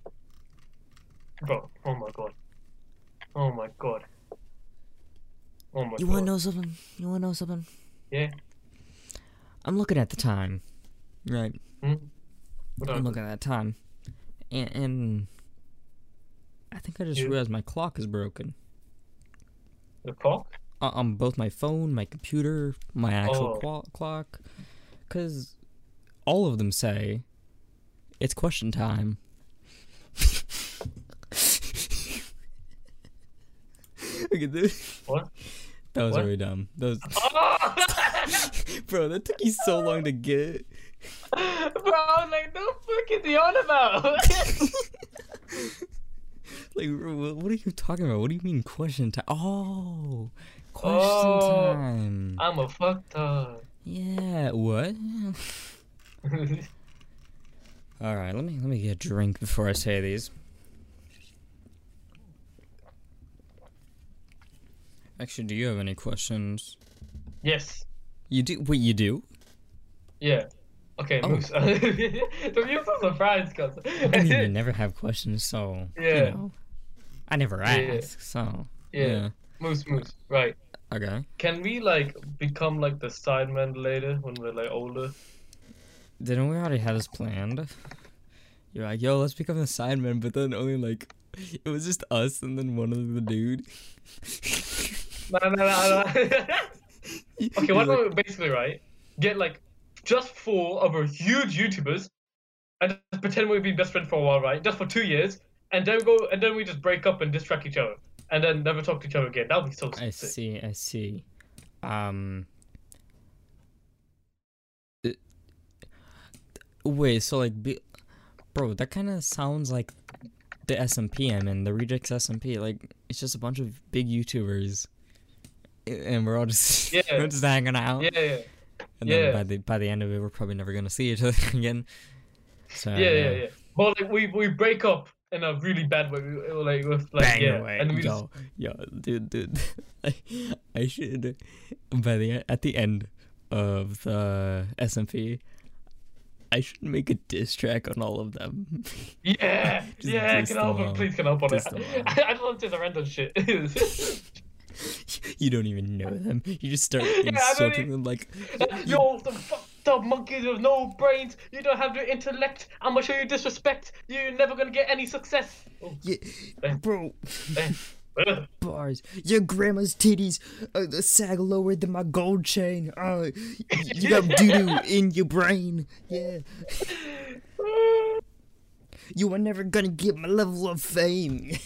Bro, oh my god. Oh my god. Oh my You wanna know something? You wanna know something? Yeah? I'm looking at the time, right? Hmm? I'm looking at the time, and, and I think I just Yeah. realized my clock is broken. The clock? Uh, on both my phone, my computer, my actual Oh. clock, because all of them say it's question time. Look at this. What? That was What? really dumb. That was, Oh! bro, that took you so long to get. Bro, I was like, no fuck is he on about? Like, what are you talking about? What do you mean question time? Oh, question Oh. time. I'm a fucked up. Yeah. What? All right. Let me let me get a drink before I say these. Actually, do you have any questions? yes. You do. Wait, you do? Yeah. Okay, Oh. Moose. the views so surprised, cuz. I mean, you never have questions, so Yeah. you know. I never Yeah, yeah. ask, so Yeah. Moose, Moose. Right. Okay. Can we, like, become, like, the sidemen later when we're, like, older? Didn't we already have this planned? You're like, yo, let's become the sidemen, but then only like it was just us and then one of the dude. No, no, no, no. okay, what like, basically, right? Get, like, just four of our huge YouTubers and just pretend we've been best friends for a while, right? Just for two years. And then go, and then we just break up and distract each other. And then never talk to each other again. That would be so I sick. see, I see. Um. it- wait, so like, be, bro, that kind of sounds like the SMP I'm in, the Rejects SMP. Like, it's just a bunch of big YouTubers, and we're all just Yeah. we're just hanging out. Yeah, yeah. And Yeah. then by the by the end of it, we're probably never gonna see each other again. So yeah, yeah, uh, yeah. But like we we break up in a really bad way. Like with like Bang yeah, away. and we just yo, yo, dude, dude. I, I should by the at the end of the SMP, I should make a diss track on all of them. yeah yeah. Can help? Please can I help on it? I, I just want to say the random shit. you don't even know them. You just start don't insulting even- them like, Yo, the fucked up monkeys with no brains. You don't have the intellect. I'm gonna show you disrespect. You're never gonna get any success. Oh, yeah, Eh. bro. eh. Bars. Your grandma's titties uh, sag lower than my gold chain. Uh, you got doo doo in your brain. Yeah. You are never gonna get my level of fame.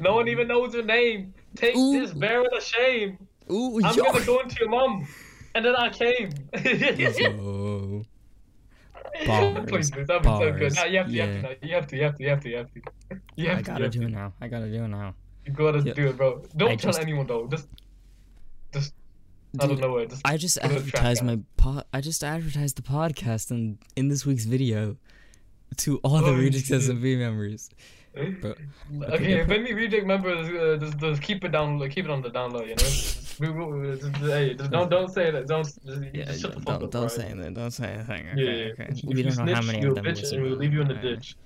no one even knows your name. Take Ooh. this, bear with a shame. Ooh, I'm yo. gonna go into your mom. And then I came. Yo. Bars, Please, please, that'd be so good. bars, you have to, yeah. you have to, you have to, you have to, you have to, you have to. You have I gotta have do it now. I gotta do it now. You gotta Yeah. do it, bro. Don't I tell just- anyone though. Just, just out of Dude, nowhere. Just I just Put a track advertised my pod. I just advertised the podcast in in this week's video to all the Oh, Rejects shit. SMP members. But- okay, if any reject members uh, just, just keep it down, keep it on the down low, you know. We- we- just- hey, just don't don't say that. Don't just, Yeah, just shut the fuck don't, up. don't alright? say anything. Don't say anything. Okay, yeah. okay. If We don't know how many of them bitch, and we'll leave you in the ditch,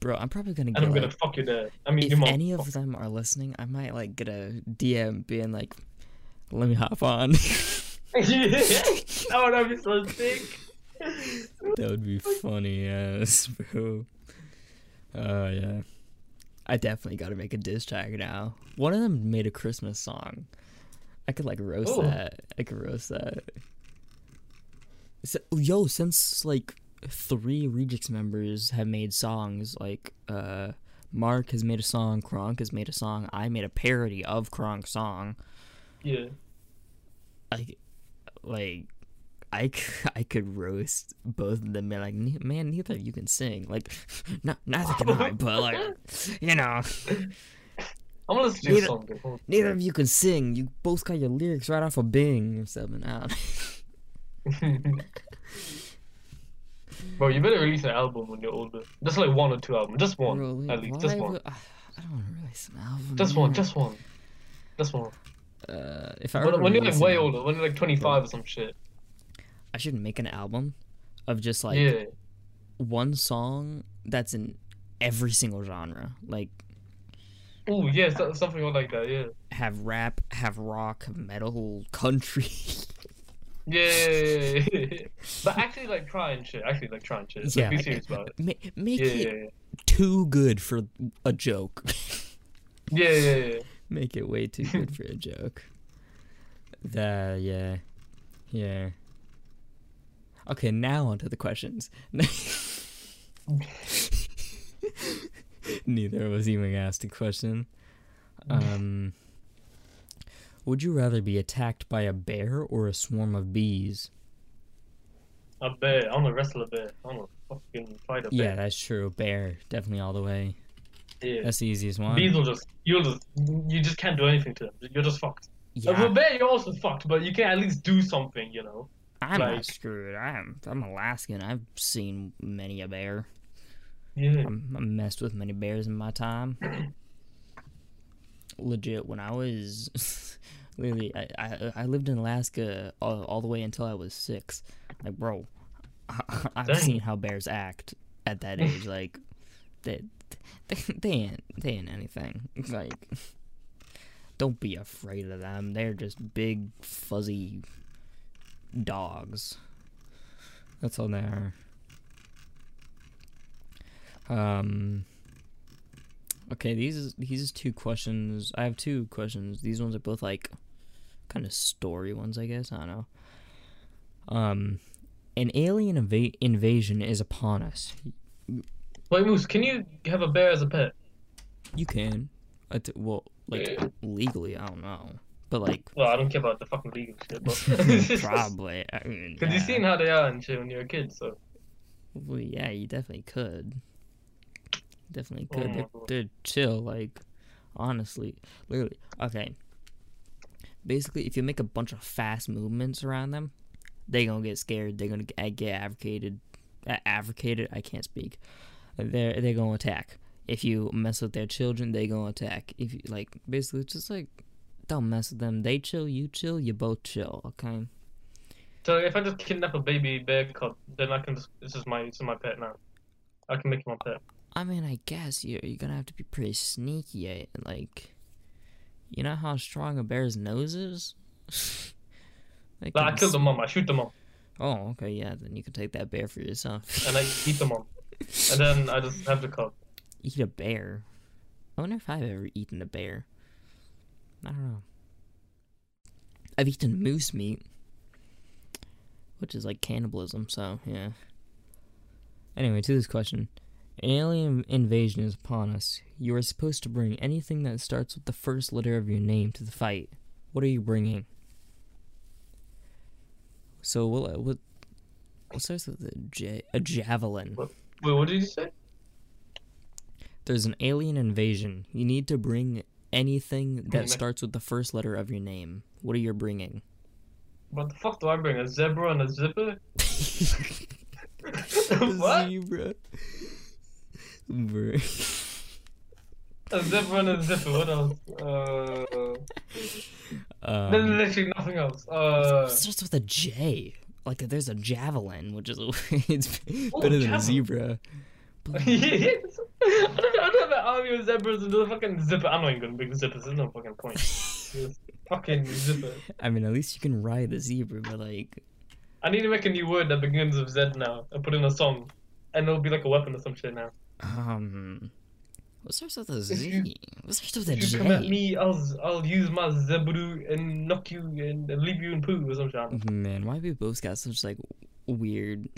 Bro, I'm probably gonna and get I'm gonna like, fuck your dad. I mean, if mom. any of them are listening, I might like get a DM being like, "Let me hop on." oh, that'd be so sick. that would be funny, yes, bro. Oh yeah, I definitely got to make a diss track now. One of them made a Christmas song. I could like roast Ooh. that. I could roast that. So, yo, since like three Rejects members have made songs, like uh, Mark has made a song, Kronk has made a song, I made a parody of Kronk's song. Yeah. like like I, I could roast both of them and like man neither of you can sing like not neither can I but like you know I'm gonna listen to Neither- song. neither of you can sing you both got your lyrics right off of Bing or something out Bro, you better release an album when you're older. Just like one or two albums. Just one, at least. Just one. I don't want to release an album Just one. Just one. Just one. uh, if I When, when you're like way album, older, when you're like 25 or some shit. I should make an album of just like yeah. one song that's in every single genre like Oh yeah, so, something like that. Yeah. have rap have rock metal country Yeah. yeah, yeah, yeah. but actually, like try and shit. Actually, like try and shit. Yeah, Like, be serious about it. Ma- make Yeah, it yeah, yeah. too good for a joke. Yeah, yeah, yeah. make it way too good for a joke. The yeah, yeah. Okay, now onto the questions. Neither of us even asked a question. Um, would you rather be attacked by a bear or a swarm of bees? A bear. I want to wrestle a bear. I want to fucking fight a bear. Yeah, that's true. Bear, definitely all the way. Yeah. That's the easiest one. Bees will just, you'll just, you just can't do anything to them. You're just fucked. With yeah, a bear, you're also fucked, but you can at least do something, you know? I'm not screwed. I'm I'm Alaskan. I've seen many a bear. Yeah. I'm, I messed with many bears in my time. Legit, when I was, literally, I, I, I lived in Alaska all, all the way until I was six. Like, bro, I've Dang. seen how bears act at that age. Like, they, they, they ain't, they ain't anything. Like, don't be afraid of them. They're just big, fuzzy dogs. That's all they are. Um. Okay, these is these two questions. I have two questions. These ones are both like kind of story ones, I guess. I don't know. Um, an alien inva- invasion is upon us. Wait, Moose, can you have a bear as a pet? You can, I well, like Yeah. legally, I don't know, but like Well, I don't care about the fucking legal shit, but. probably. I mean, Because you've seen how they are and shit when you're a kid, so. Well, yeah, you definitely could. Definitely Oh could. my they're, mm. they're chill, like, honestly. Literally. Okay. Basically, if you make a bunch of fast movements around them, they gonna get scared. They're gonna get, get advocated. Advocated? I can't speak. They're, they're gonna attack. If you mess with their children, they gonna attack. If you, like, basically, just like, don't mess with them. They chill, you chill, you both chill, okay? So if I just kidnap a baby bear cub, then I can just, this is my, this is my pet now. I can make it my pet. I mean, I guess you're, you're gonna have to be pretty sneaky. eh? Like, you know how strong a bear's nose is? Like, I kill the mom, I shoot the mom, Oh, okay, yeah, then you can take that bear for yourself. and I eat the mom. And then I just have the cub. Eat a bear? I wonder if I've ever eaten a bear. I don't know. I've eaten moose meat, which is like cannibalism, so yeah. Anyway, to this question. An alien invasion is upon us. You are supposed to bring anything that starts with the first letter of your name to the fight. What are you bringing? So what? What? What starts with a J? A javelin. Wait, what did you say? There's an alien invasion. You need to bring anything that Okay. starts with the first letter of your name. What are you bringing? What the fuck do I bring? A zebra and a zipper? what? Zebra. A zebra and a zipper. What else? Uh, there's Um, literally nothing else. Uh, it starts with a J. Like there's a javelin, which is it's Oh, better than a javelin. zebra. yes. I Army of zebras and the fucking zipper. I'm not even gonna big zippers. There's no fucking point. Fucking zipper. I mean, at least you can ride a zebra, but like, I need to make a new word that begins with Z now and put in a song, and it'll be like a weapon or some shit now. um, what starts with a Z? you- What starts with a If you come at me, I'll I'll use my zebru and knock you and leave you in poo or some shit. Man, why we both got such like weird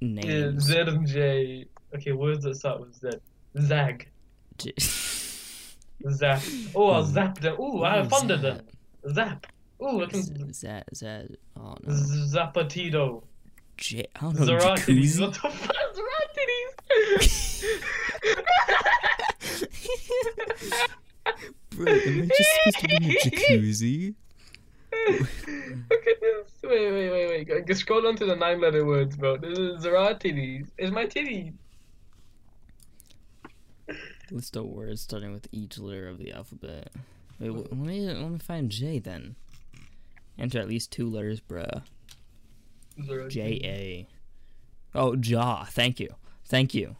Yeah, names? Z and J. Okay, words that start with Z. Zag. Zap. Oh, I'll zap them. Ooh, I Ooh, have thunder zap. them. Zap. Ooh, I can Z- Zad, Zad, oh no. Zapatido. J, I don't know, Zaratides. What the fuck? Zaratides. Bro, am I just supposed to be in a jacuzzi? Look at this. Wait, wait, wait, wait. Scroll down to the nine letter words, bro. This is Zaratides. It's my titty. List of words starting with each letter of the alphabet. Wait, let me let me find J then. Enter at least two letters, bruh. J A. Oh, jaw. Thank you. Thank you.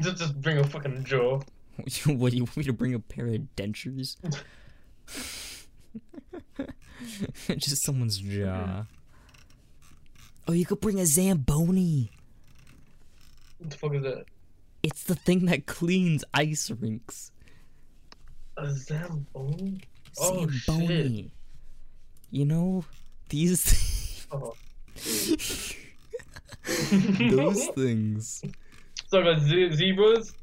Just, just bring a fucking jaw. what do you want me to bring a pair of dentures? Just someone's jaw. Oh, you could bring a zamboni. What the fuck is that? It's the thing that cleans ice rinks. A Zamboni? Oh, Zamboni. You know these Oh. those things. So I got ze- zebras,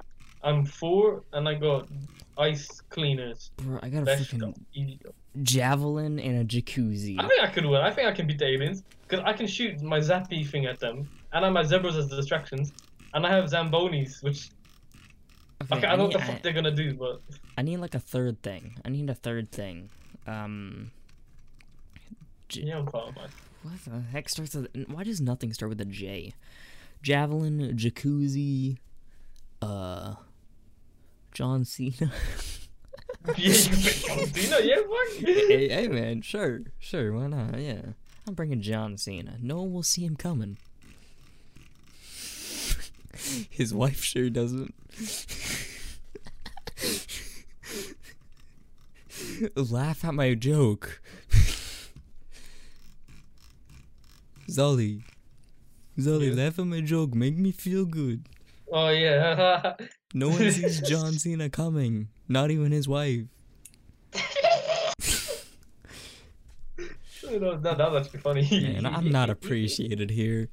I'm four, and I got ice cleaners. Bro, I got a Best freaking javelin and a jacuzzi. I think I could win. I think I can beat the aliens because I can shoot my zappy thing at them, and I have my zebras as distractions, and I have zambonis, which Okay, okay, I don't know what the fuck I, they're gonna do, but I need like a third thing. I need a third thing. Um, yeah, I'm man. what the heck starts with? Why does nothing start with a J? Javelin, jacuzzi, uh, John Cena. yeah, you John Cena, yeah, fuck. hey, hey, man, sure, sure, why not? Yeah, I'm bringing John Cena. No one will see him coming. His wife sure doesn't. Laugh at my joke. Zolly. Zolly, Yeah. laugh at my joke. Make me feel good. Oh yeah. No one sees John Cena coming. Not even his wife. You know, that, that's actually funny. Man, I'm not appreciated here.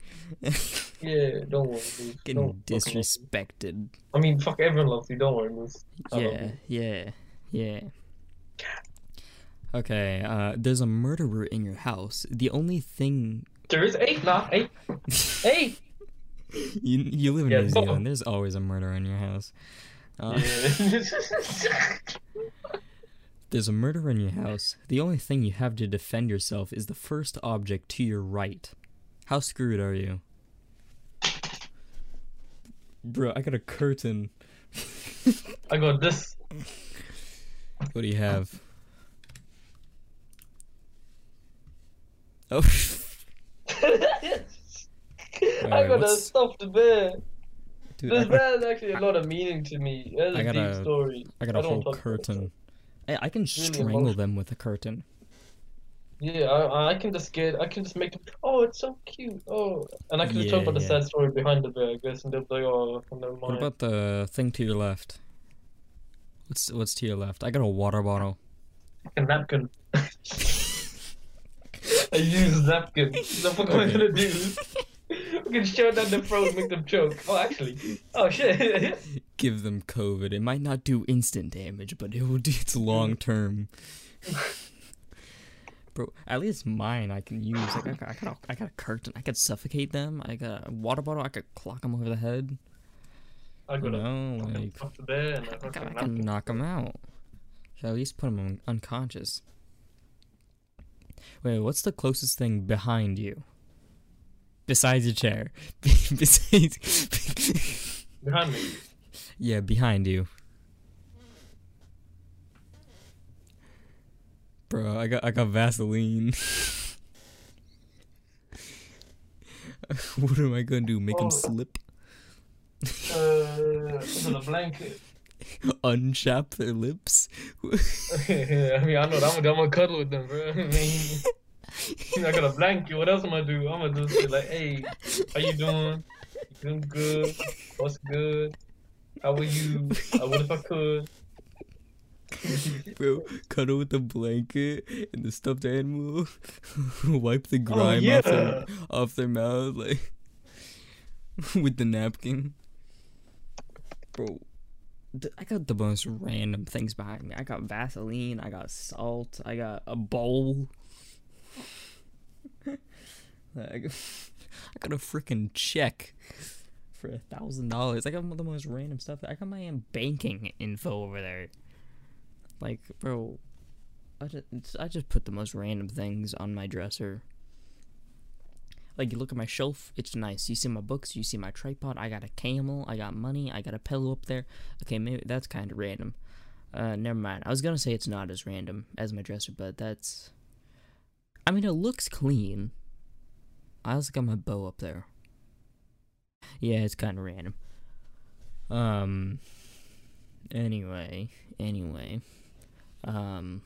Yeah, don't worry. Getting Don't disrespected. I mean, fuck, everyone loves you. Don't worry, Moose. I Yeah, yeah, yeah. Okay, uh, there's a murderer in your house. The only thing There is eight, nah, eight, eight. you you live in Yeah, New. Zealand. There's always a murderer in your house. Uh, Yeah. There's a murderer in your house. The only thing you have to defend yourself is the first object to your right. How screwed are you? Bro, I got a curtain. I got this. What do you have? Oh, I Alright, got a what's- stuffed bear. dude, I This got, bear has actually a lot of meaning to me. That's I a got deep a- story. I got a I whole curtain. Hey, I can strangle them with a curtain. Yeah, I, I can just get, I can just make them. Oh, it's so cute. Oh, and I can just talk Yeah, about the sad story behind the bear, I guess, and they'll be like, oh, never What about the thing to your left? What's what's to your left? I got a water bottle. a napkin. I use a napkin. What the fuck am I gonna do? We can shove down their throat, make them choke. Oh, actually. Oh shit. Give them COVID. It might not do instant damage, but it will do its long term. Bro, at least mine I can use. Like, I, got, I, got a, I got a curtain. I could suffocate them. I got a water bottle. I could clock them over the head. I got know, like the a I can, I can knock them out. Should at least put them un- unconscious. Wait, what's the closest thing behind you? Besides your chair. Besides. Behind me. yeah, behind you. Bro, I got I got Vaseline. what am I gonna do? Make Oh. him slip? Uh, a blanket. Unchap their lips? I mean, I know that I'm, I'm gonna cuddle with them, bro. I mean, I got a blanket. What else am I do? I'm gonna do shit like, hey, how you doing? You doing good? What's good? How are you? I would if I could. Bro, cuddle with the blanket and the stuffed animal. Wipe the oh, grime off, Oh, yeah. their, off their mouth, like with the napkin. Bro, th- I got the most random things behind me. I got Vaseline, I got salt, I got a bowl. I got, I got a freaking check for a thousand dollars. I got the most random stuff. I got my own banking info over there. Like, bro, I just, I just put the most random things on my dresser. Like, you look at my shelf, it's nice. You see my books, you see my tripod. I got a camel, I got money, I got a pillow up there. Okay, maybe that's kind of random. Uh, never mind. I was gonna say it's not as random as my dresser, but that's. I mean, it looks clean. I also got my bow up there. Yeah, it's kind of random. Um. Anyway, anyway, um,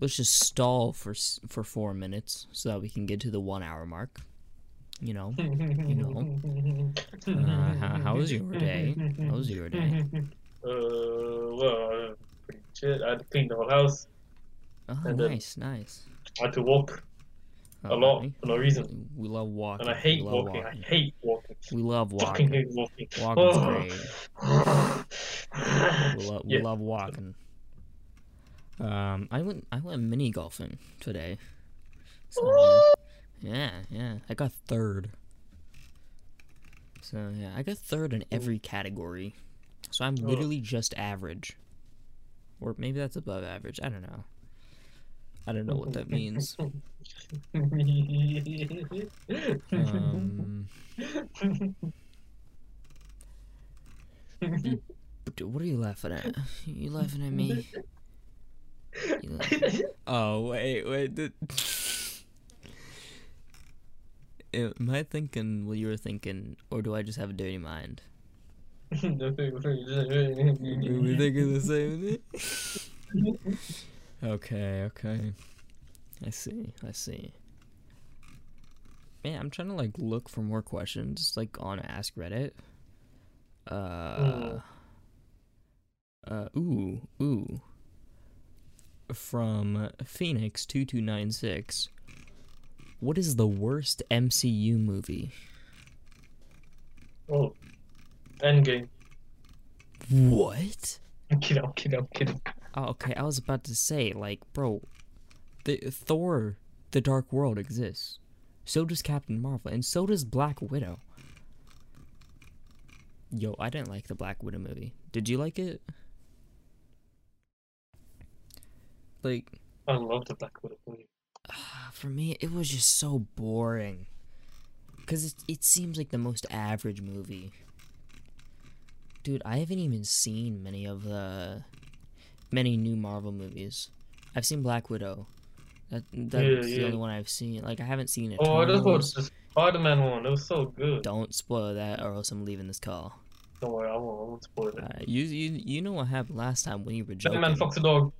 let's just stall for for four minutes so that we can get to the one hour mark. You know, you know. Uh, how- how was your day? How was your day? Uh, well, pretty shit. I had to clean the whole house. oh, And nice, nice. I had to walk a Oh, lot for no reason. We love walking. And I hate love walking. I hate walking. We love Fucking walking. hate walking. Walking's Oh. great. We, lo- we Yeah. love walking. Um, I went I went mini golfing today. So, yeah, yeah, I got third. So yeah, I got third in every category. So I'm Oh. literally just average, or maybe that's above average. I don't know. I don't know what that means. Um, what are you laughing at? You laughing at me? Oh wait, wait. th- Am I thinking what you were thinking, or do I just have a dirty mind? Are we thinking the same thing? okay, okay. I see, I see. Man, I'm trying to like look for more questions like on Ask Reddit. Uh, uh, ooh, ooh. From Phoenix two two nine six. What is the worst MCU movie? Oh, Endgame. What? I'm kidding. I'm kidding. I'm kidding. Oh, okay. I was about to say, like, bro, the Thor, the Dark World exists. So does Captain Marvel, and so does Black Widow. Yo, I didn't like the Black Widow movie. Did you like it? Like, I love the Black Widow movie. for me, it was just so boring. Cause it it seems like the most average movie. Dude, I haven't even seen many of the many new Marvel movies. I've seen Black Widow. That that's Yeah, the yeah. only one I've seen. Like I haven't seen it. Oh, I just watched the Spider-Man one. It was so good. Don't spoil that, or else I'm leaving this call. Don't worry, I won't. I won't spoil it. Uh, you you you know what happened last time when you were joking. Spider-Man fucks a dog.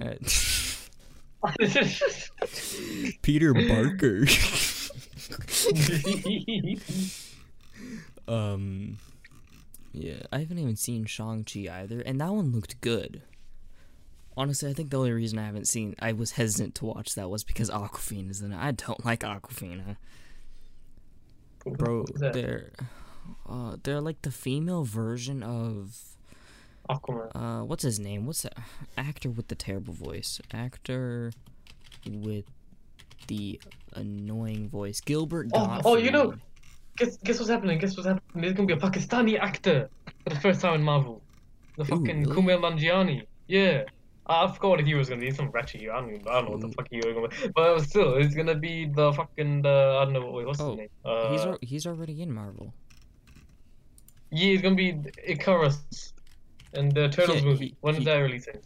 Peter Barker. Um, yeah, I haven't even seen Shang Chi either, and that one looked good. Honestly, I think the only reason I haven't seen, I was hesitant to watch that was because Awkwafina is in it. I don't like Awkwafina, bro. They're, uh, they're like the female version of, Aquaman. uh, what's his name? What's that actor with the terrible voice? Actor with the annoying voice, Gilbert Oh, Gottfried. oh, you know- Guess, guess what's happening? Guess what's happening? There's gonna be a Pakistani actor for the first time in Marvel. The fucking really? Kumail Nanjiani. Yeah. I forgot what he was gonna be. Some ratchet hero. I don't, even, I don't know what the fuck he was gonna be. But still, it's gonna be the fucking, the, I don't know, wait, what's Oh, his name? Uh, He's al- he's already in Marvel. yeah, he's gonna be Ikaris in the Eternals Yeah, movie. he- when is he- that releasing?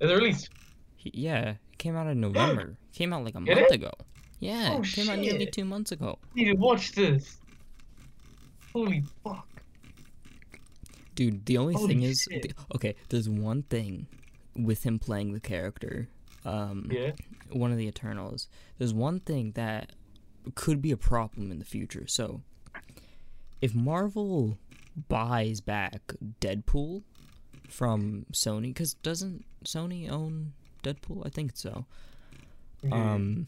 Is it released? He, yeah, It came out in November. It came out like a Did month it? ago. Yeah, Oh, it came out nearly two months ago. need to watch this. Holy fuck. Dude, the only Holy thing is, the- okay, there's one thing with him playing the character, um, Yeah. one of the Eternals. There's one thing that could be a problem in the future. So, if Marvel buys back Deadpool from Sony, because doesn't Sony own Deadpool? I think so. yeah. Um,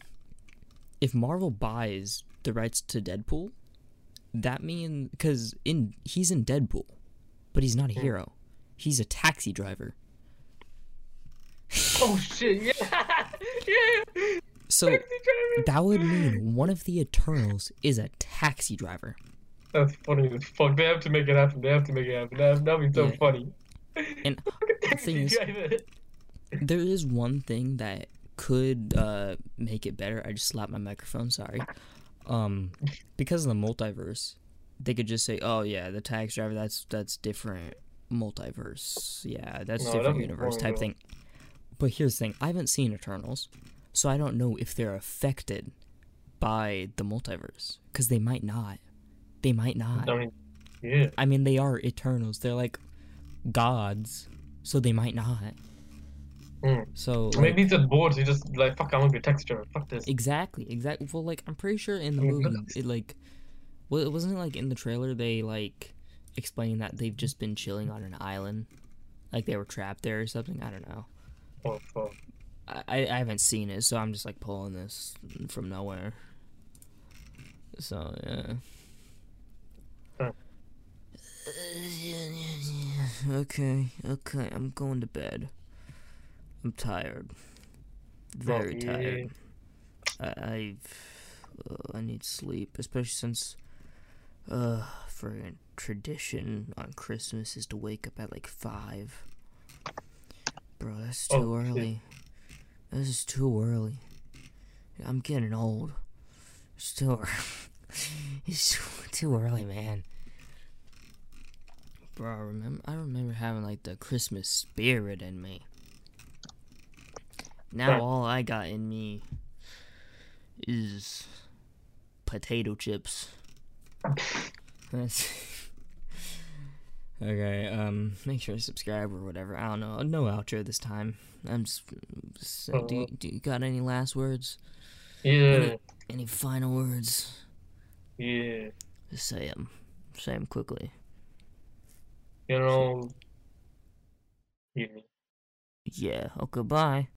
if Marvel buys the rights to Deadpool, that means because in he's in Deadpool, but he's not a Hmm. hero. He's a taxi driver. oh shit, yeah. yeah. So that would mean one of the Eternals is a taxi driver. That's funny as fuck. They have to make it happen. They have to make it happen. That that'd be so Yeah. funny. And Taxi thing is- There is one thing that could uh, make it better. I just slapped my microphone. Sorry. Um, because of the multiverse, they could just say, "Oh yeah, the tax driver. That's that's different multiverse. Yeah, that's No, different universe type thing." But here's the thing: I haven't seen Eternals, so I don't know if they're affected by the multiverse because they might not. They might not. I mean, yeah. I mean, they are Eternals. They're like gods, so they might not. Mm. So like, Maybe he's just bored. So he just like, fuck. I want to be a driver. Fuck this. Exactly, exactly. Well, like I'm pretty sure in the movie, it like, well, wasn't it like in the trailer they like explaining that they've just been chilling on an island, like they were trapped there or something. I don't know. Oh I, I haven't seen it, so I'm just like pulling this from nowhere. So yeah. Huh. Okay, okay. I'm going to bed. I'm tired. Very Oh, yeah. tired. I I've, uh, I need sleep, especially since uh for a tradition on Christmas is to wake up at like five. Bro, that's too Oh, shit. early. This is too early. I'm getting old. It's too early. it's too early, man. Bro, I remember I remember having like the Christmas spirit in me. Now all I got in me is potato chips. Okay. Um, make sure to subscribe or whatever. I don't know. No outro this time. I'm just. just- do, you, do you got any last words? Yeah. Any final words? Yeah. Just say them. Say them quickly. You know. Yeah. Yeah. Oh, okay. Bye.